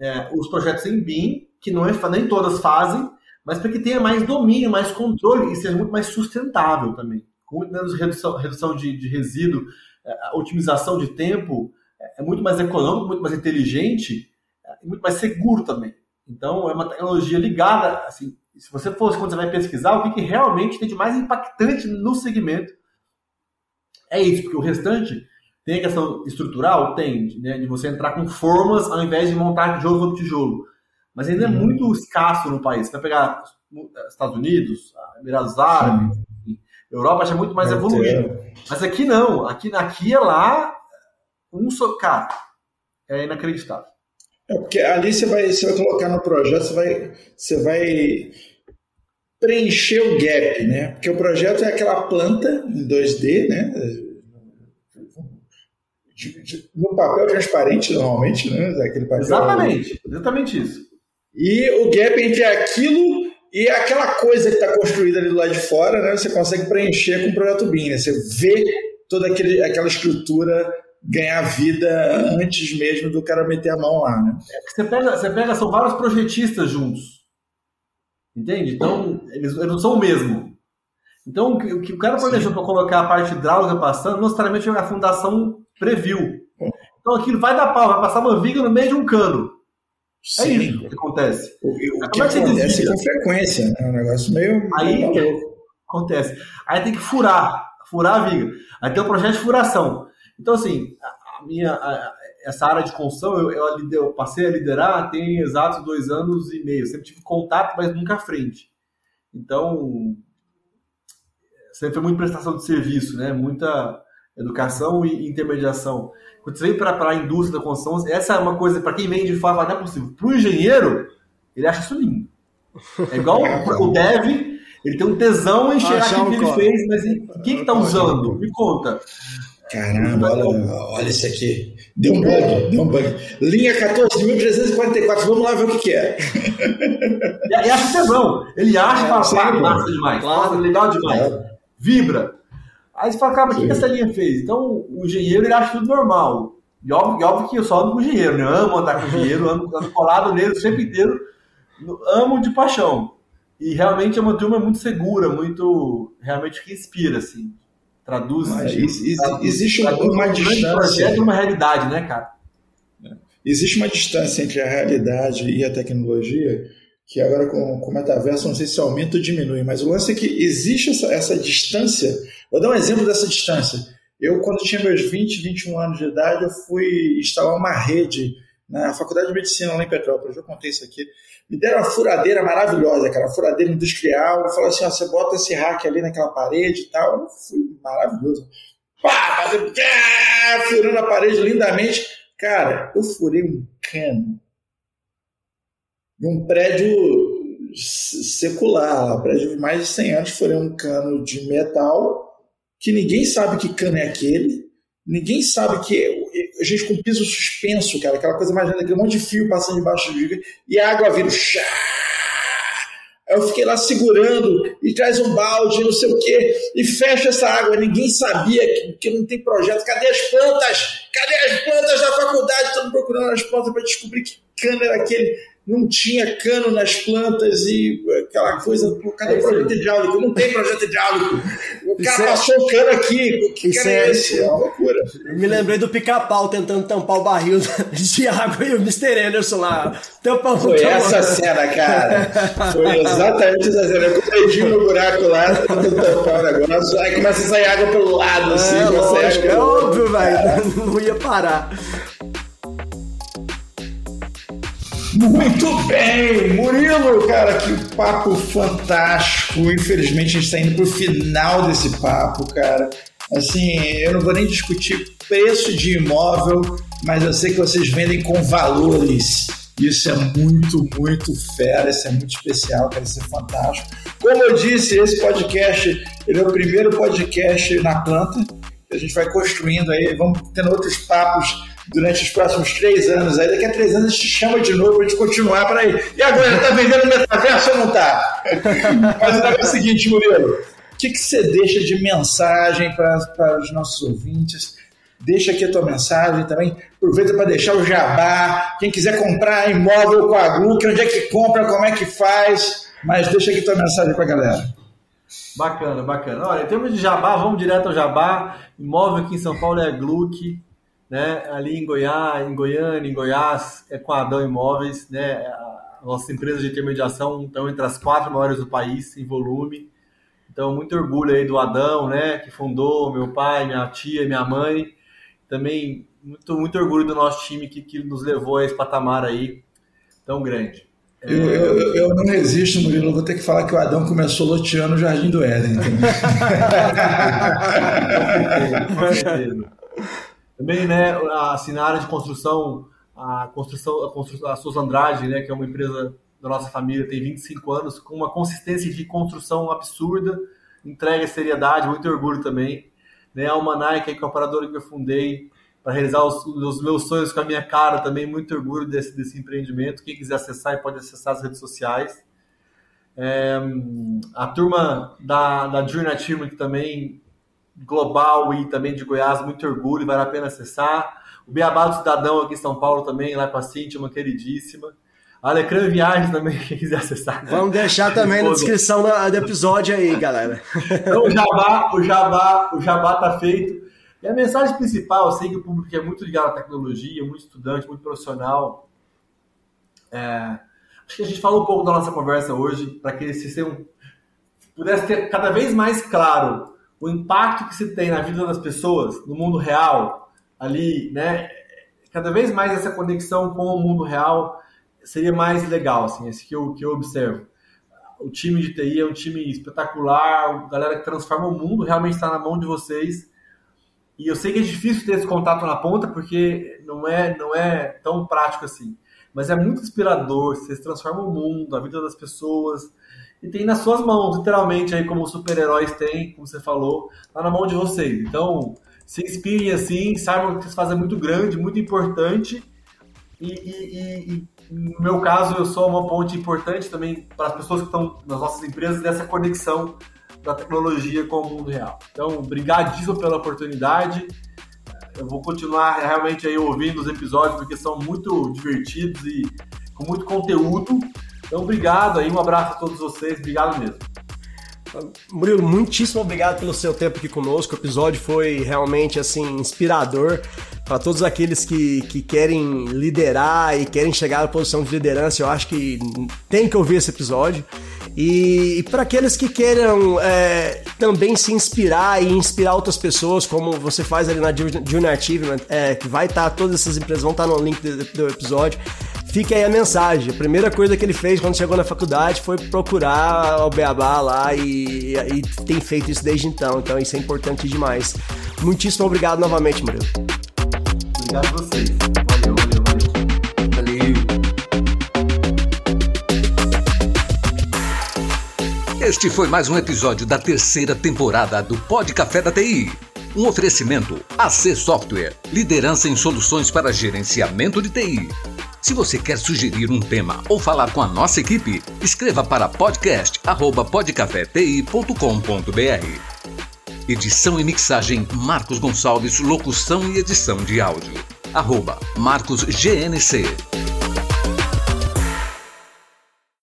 é, os projetos em BIM, que não é, nem todas fazem, mas para que tenha mais domínio, mais controle e seja muito mais sustentável também. Com muito menos redução, redução de, de resíduo, é, otimização de tempo, é, é muito mais econômico, muito mais inteligente é, e muito mais seguro também. Então, é uma tecnologia ligada, assim, se você fosse, quando você vai pesquisar, o que, que realmente tem de mais impactante no segmento, é isso, porque o restante tem a questão estrutural, tem, né, de você entrar com formas ao invés de montar tijolo sobre tijolo. Mas ainda é muito escasso no país. Você vai pegar Estados Unidos, Emirados Árabes, Europa já é muito mais Vai evoluído. ter. Mas aqui não. Aqui, aqui é lá, um só. Cara, é inacreditável. É porque ali você vai, você vai colocar no projeto, você vai, você vai preencher o gap, né? Porque o projeto é aquela planta em 2D, né? De- de- no papel transparente, normalmente, né? Aquele papel. Exatamente. Exatamente isso. E o gap entre aquilo e aquela coisa que está construída ali do lado de fora, né? Você consegue preencher com o projeto BIM, né? Você vê toda aquele, aquela estrutura ganhar vida antes mesmo do cara meter a mão lá, né? Você pega, você pega, são vários projetistas juntos. Entende? Então, eles, eles não são o mesmo. Então, o que, o que o cara planejou para colocar a parte hidráulica passando, não necessariamente a fundação previu. Então, aquilo vai dar pau, vai passar uma viga no meio de um cano. É Sim. isso que acontece. O, o Mas que como é que acontece com frequência, né? É um negócio meio, Aí- meio. Acontece. Aí tem que furar, furar a viga. Aí tem o projeto de furação. Então, assim, a, minha, a- essa área de construção, eu, eu, eu passei a liderar tem exatos dois anos e meio. Sempre tive contato, mas nunca à frente. Então, sempre foi muita prestação de serviço, né? Muita educação e intermediação. Quando você vem para a indústria da construção, essa é uma coisa, para quem vem de fora, fala, não é possível. Para o engenheiro, ele acha isso lindo. É igual o, dev, ele tem um tesão em enxergar o que, ele fez, mas e- o que que tá usando? Me conta. Caramba, olha, olha isso aqui. Deu um bug, deu um bug. Linha 14.344, vamos lá ver o que, que é. E, e acha tesão. Ele acha e fala, sim, pá, pô. massa demais, Claro. legal demais. É. Vibra. Aí você fala, cara, mas o que, que essa linha fez? Então, o engenheiro, ele acha tudo normal. E óbvio, e óbvio que eu só ando com o engenheiro, né? Eu amo andar com o engenheiro, ando, ando colado nele o tempo inteiro. Amo de paixão. E realmente é uma turma muito segura, muito. realmente que inspira, assim. Traduz. Mas ex- ex- traduz- existe traduz uma um distância. projeto e uma realidade, né, cara? Existe uma distância entre a realidade e a tecnologia que agora com, com o metaverso não sei se aumenta ou diminui, mas o lance é que existe essa, essa distância. Vou dar um exemplo dessa distância. Eu, quando tinha meus 20, 21 anos de idade, eu fui instalar uma rede na Faculdade de Medicina lá em Petrópolis. Eu já contei isso aqui. Me deram uma furadeira maravilhosa, uma furadeira industrial. Falaram assim: ó, você bota esse hack ali naquela parede e tal. Eu fui maravilhoso. Pá, ah, furando a parede lindamente. Cara, eu furei um cano de um prédio se- secular, um prédio de mais de 100 anos, furei um cano de metal que ninguém sabe que cano é aquele, ninguém sabe que a gente com piso suspenso, cara, aquela coisa mais linda, aquele monte de fio passando debaixo do giga, e a água vira chá. Eu fiquei lá segurando e traz um balde, não sei o quê, e fecha essa água. Ninguém sabia que, que não tem projeto. Cadê as plantas? Cadê as plantas da faculdade? Estamos procurando as plantas para descobrir que cano era aquele. Não tinha cano nas plantas e aquela coisa. Cadê É o isso projeto hidráulico? Não tem projeto hidráulico. O cara é- passou o cano aqui. Que Isso cano é é- esse? É uma loucura. Me lembrei do pica-pau tentando tampar o barril de água e o Mr. Anderson lá. Tampando Foi essa cena, cara. Foi exatamente essa cena. Eu o dedinho no buraco lá, tentando tampar o negócio. Aí começa a sair água pelo lado, assim. É, lógico, acha- é óbvio, velho. Não ia parar. Muito bem, Murilo, cara, que papo fantástico. Infelizmente a gente está indo pro final desse papo, cara. Assim, eu não vou nem discutir preço de imóvel, mas eu sei que vocês vendem com valores. Isso é muito, muito fera, isso é muito especial, cara, isso é fantástico. Como eu disse, esse podcast, ele é o primeiro podcast na planta, a gente vai construindo aí, vamos tendo outros papos durante os próximos três anos. Aí daqui a três anos a gente chama de novo pra gente continuar para aí. E agora, tá vendendo metaverso ou não tá? Mas o é o seguinte, Murilo, o que, que você deixa de mensagem para os nossos ouvintes? Deixa aqui a tua mensagem também. Aproveita para deixar o jabá. Quem quiser comprar imóvel com a Gluck, onde é que compra, como é que faz. Mas deixa aqui a tua mensagem para a galera. Bacana, bacana. Olha, em termos de jabá, vamos direto ao jabá. Imóvel aqui em São Paulo é a Gluck, né? Ali em Goiás, em Goiânia, em Goiás, é com a Adão Imóveis, né? A nossa empresa de intermediação estão entre as quatro maiores do país em volume. Então, muito orgulho aí do Adão, né? Que fundou, meu pai, minha tia, minha mãe. Também muito, muito orgulho do nosso time que, que nos levou a esse patamar aí tão grande. Eu, eu, eu, não resisto, Murilo. Vou ter que falar que o Adão começou loteando o Jardim do Éden. Com certeza. Também, né, assim, na área de construção, a construção, a, construção, a Souza Andrade, né, que é uma empresa da nossa família, tem 25 anos, com uma consistência de construção absurda, entrega seriedade, muito orgulho também. Né, a Almanac, que é a operadora que eu fundei, para realizar os, os, meus sonhos com a minha cara também, muito orgulho desse, desse empreendimento. Quem quiser acessar, pode acessar as redes sociais. É, a turma da, da Journey Team, que também global e também de Goiás, muito orgulho, vale a pena acessar. O Beabá do Cidadão aqui em São Paulo também, lá com a Cintia, uma queridíssima. A Viagens também, quem quiser acessar. Vamos deixar também na descrição do episódio aí, galera. Então o Jabá, o Jabá, o Jabá tá feito. E a mensagem principal, eu sei que o público é muito ligado à tecnologia, muito estudante, muito profissional. É, acho que a gente falou um pouco da nossa conversa hoje, para que esse sistema pudesse ter cada vez mais claro o impacto que se tem na vida das pessoas, no mundo real, ali, né? Cada vez mais essa conexão com o mundo real seria mais legal, assim, esse que eu, que eu observo. O time de TI é um time espetacular, galera que transforma o mundo, realmente está na mão de vocês. E eu sei que é difícil ter esse contato na ponta, porque não é, não é tão prático assim. Mas é muito inspirador, vocês transformam o mundo, a vida das pessoas, e tem nas suas mãos, literalmente, aí como super-heróis têm, como você falou, tá na mão de vocês. Então, se inspirem assim, saibam que vocês fazem muito grande, muito importante, e, e, e, no meu caso, eu sou uma ponte importante também para as pessoas que estão nas nossas empresas dessa conexão da tecnologia com o mundo real. Então, obrigadíssimo pela oportunidade. Eu vou continuar realmente aí ouvindo os episódios porque são muito divertidos e com muito conteúdo. Então, obrigado aí, um abraço a todos vocês, obrigado mesmo. Murilo, muitíssimo obrigado pelo seu tempo aqui conosco. O episódio foi realmente assim inspirador para todos aqueles que, que querem liderar e querem chegar à posição de liderança. Eu acho que tem que ouvir esse episódio. E, e para aqueles que queiram é, também se inspirar e inspirar outras pessoas, como você faz ali na Junior Achievement, é, que vai estar, tá, todas essas empresas vão estar tá no link do, do episódio. Fica aí a mensagem. A primeira coisa que ele fez quando chegou na faculdade foi procurar o Beabá lá e, e tem feito isso desde então. Então isso é importante demais. Muitíssimo obrigado novamente, Murilo. Obrigado a vocês. Valeu, valeu, valeu. Valeu. Este foi mais um episódio da terceira temporada do Pod Café da TI. Um oferecimento AC Software, liderança em soluções para gerenciamento de TI. Se você quer sugerir um tema ou falar com a nossa equipe, escreva para podcast@podcafeti.com.br. Edição e mixagem Marcos Gonçalves, locução e edição de áudio. Arroba Marcos GNC.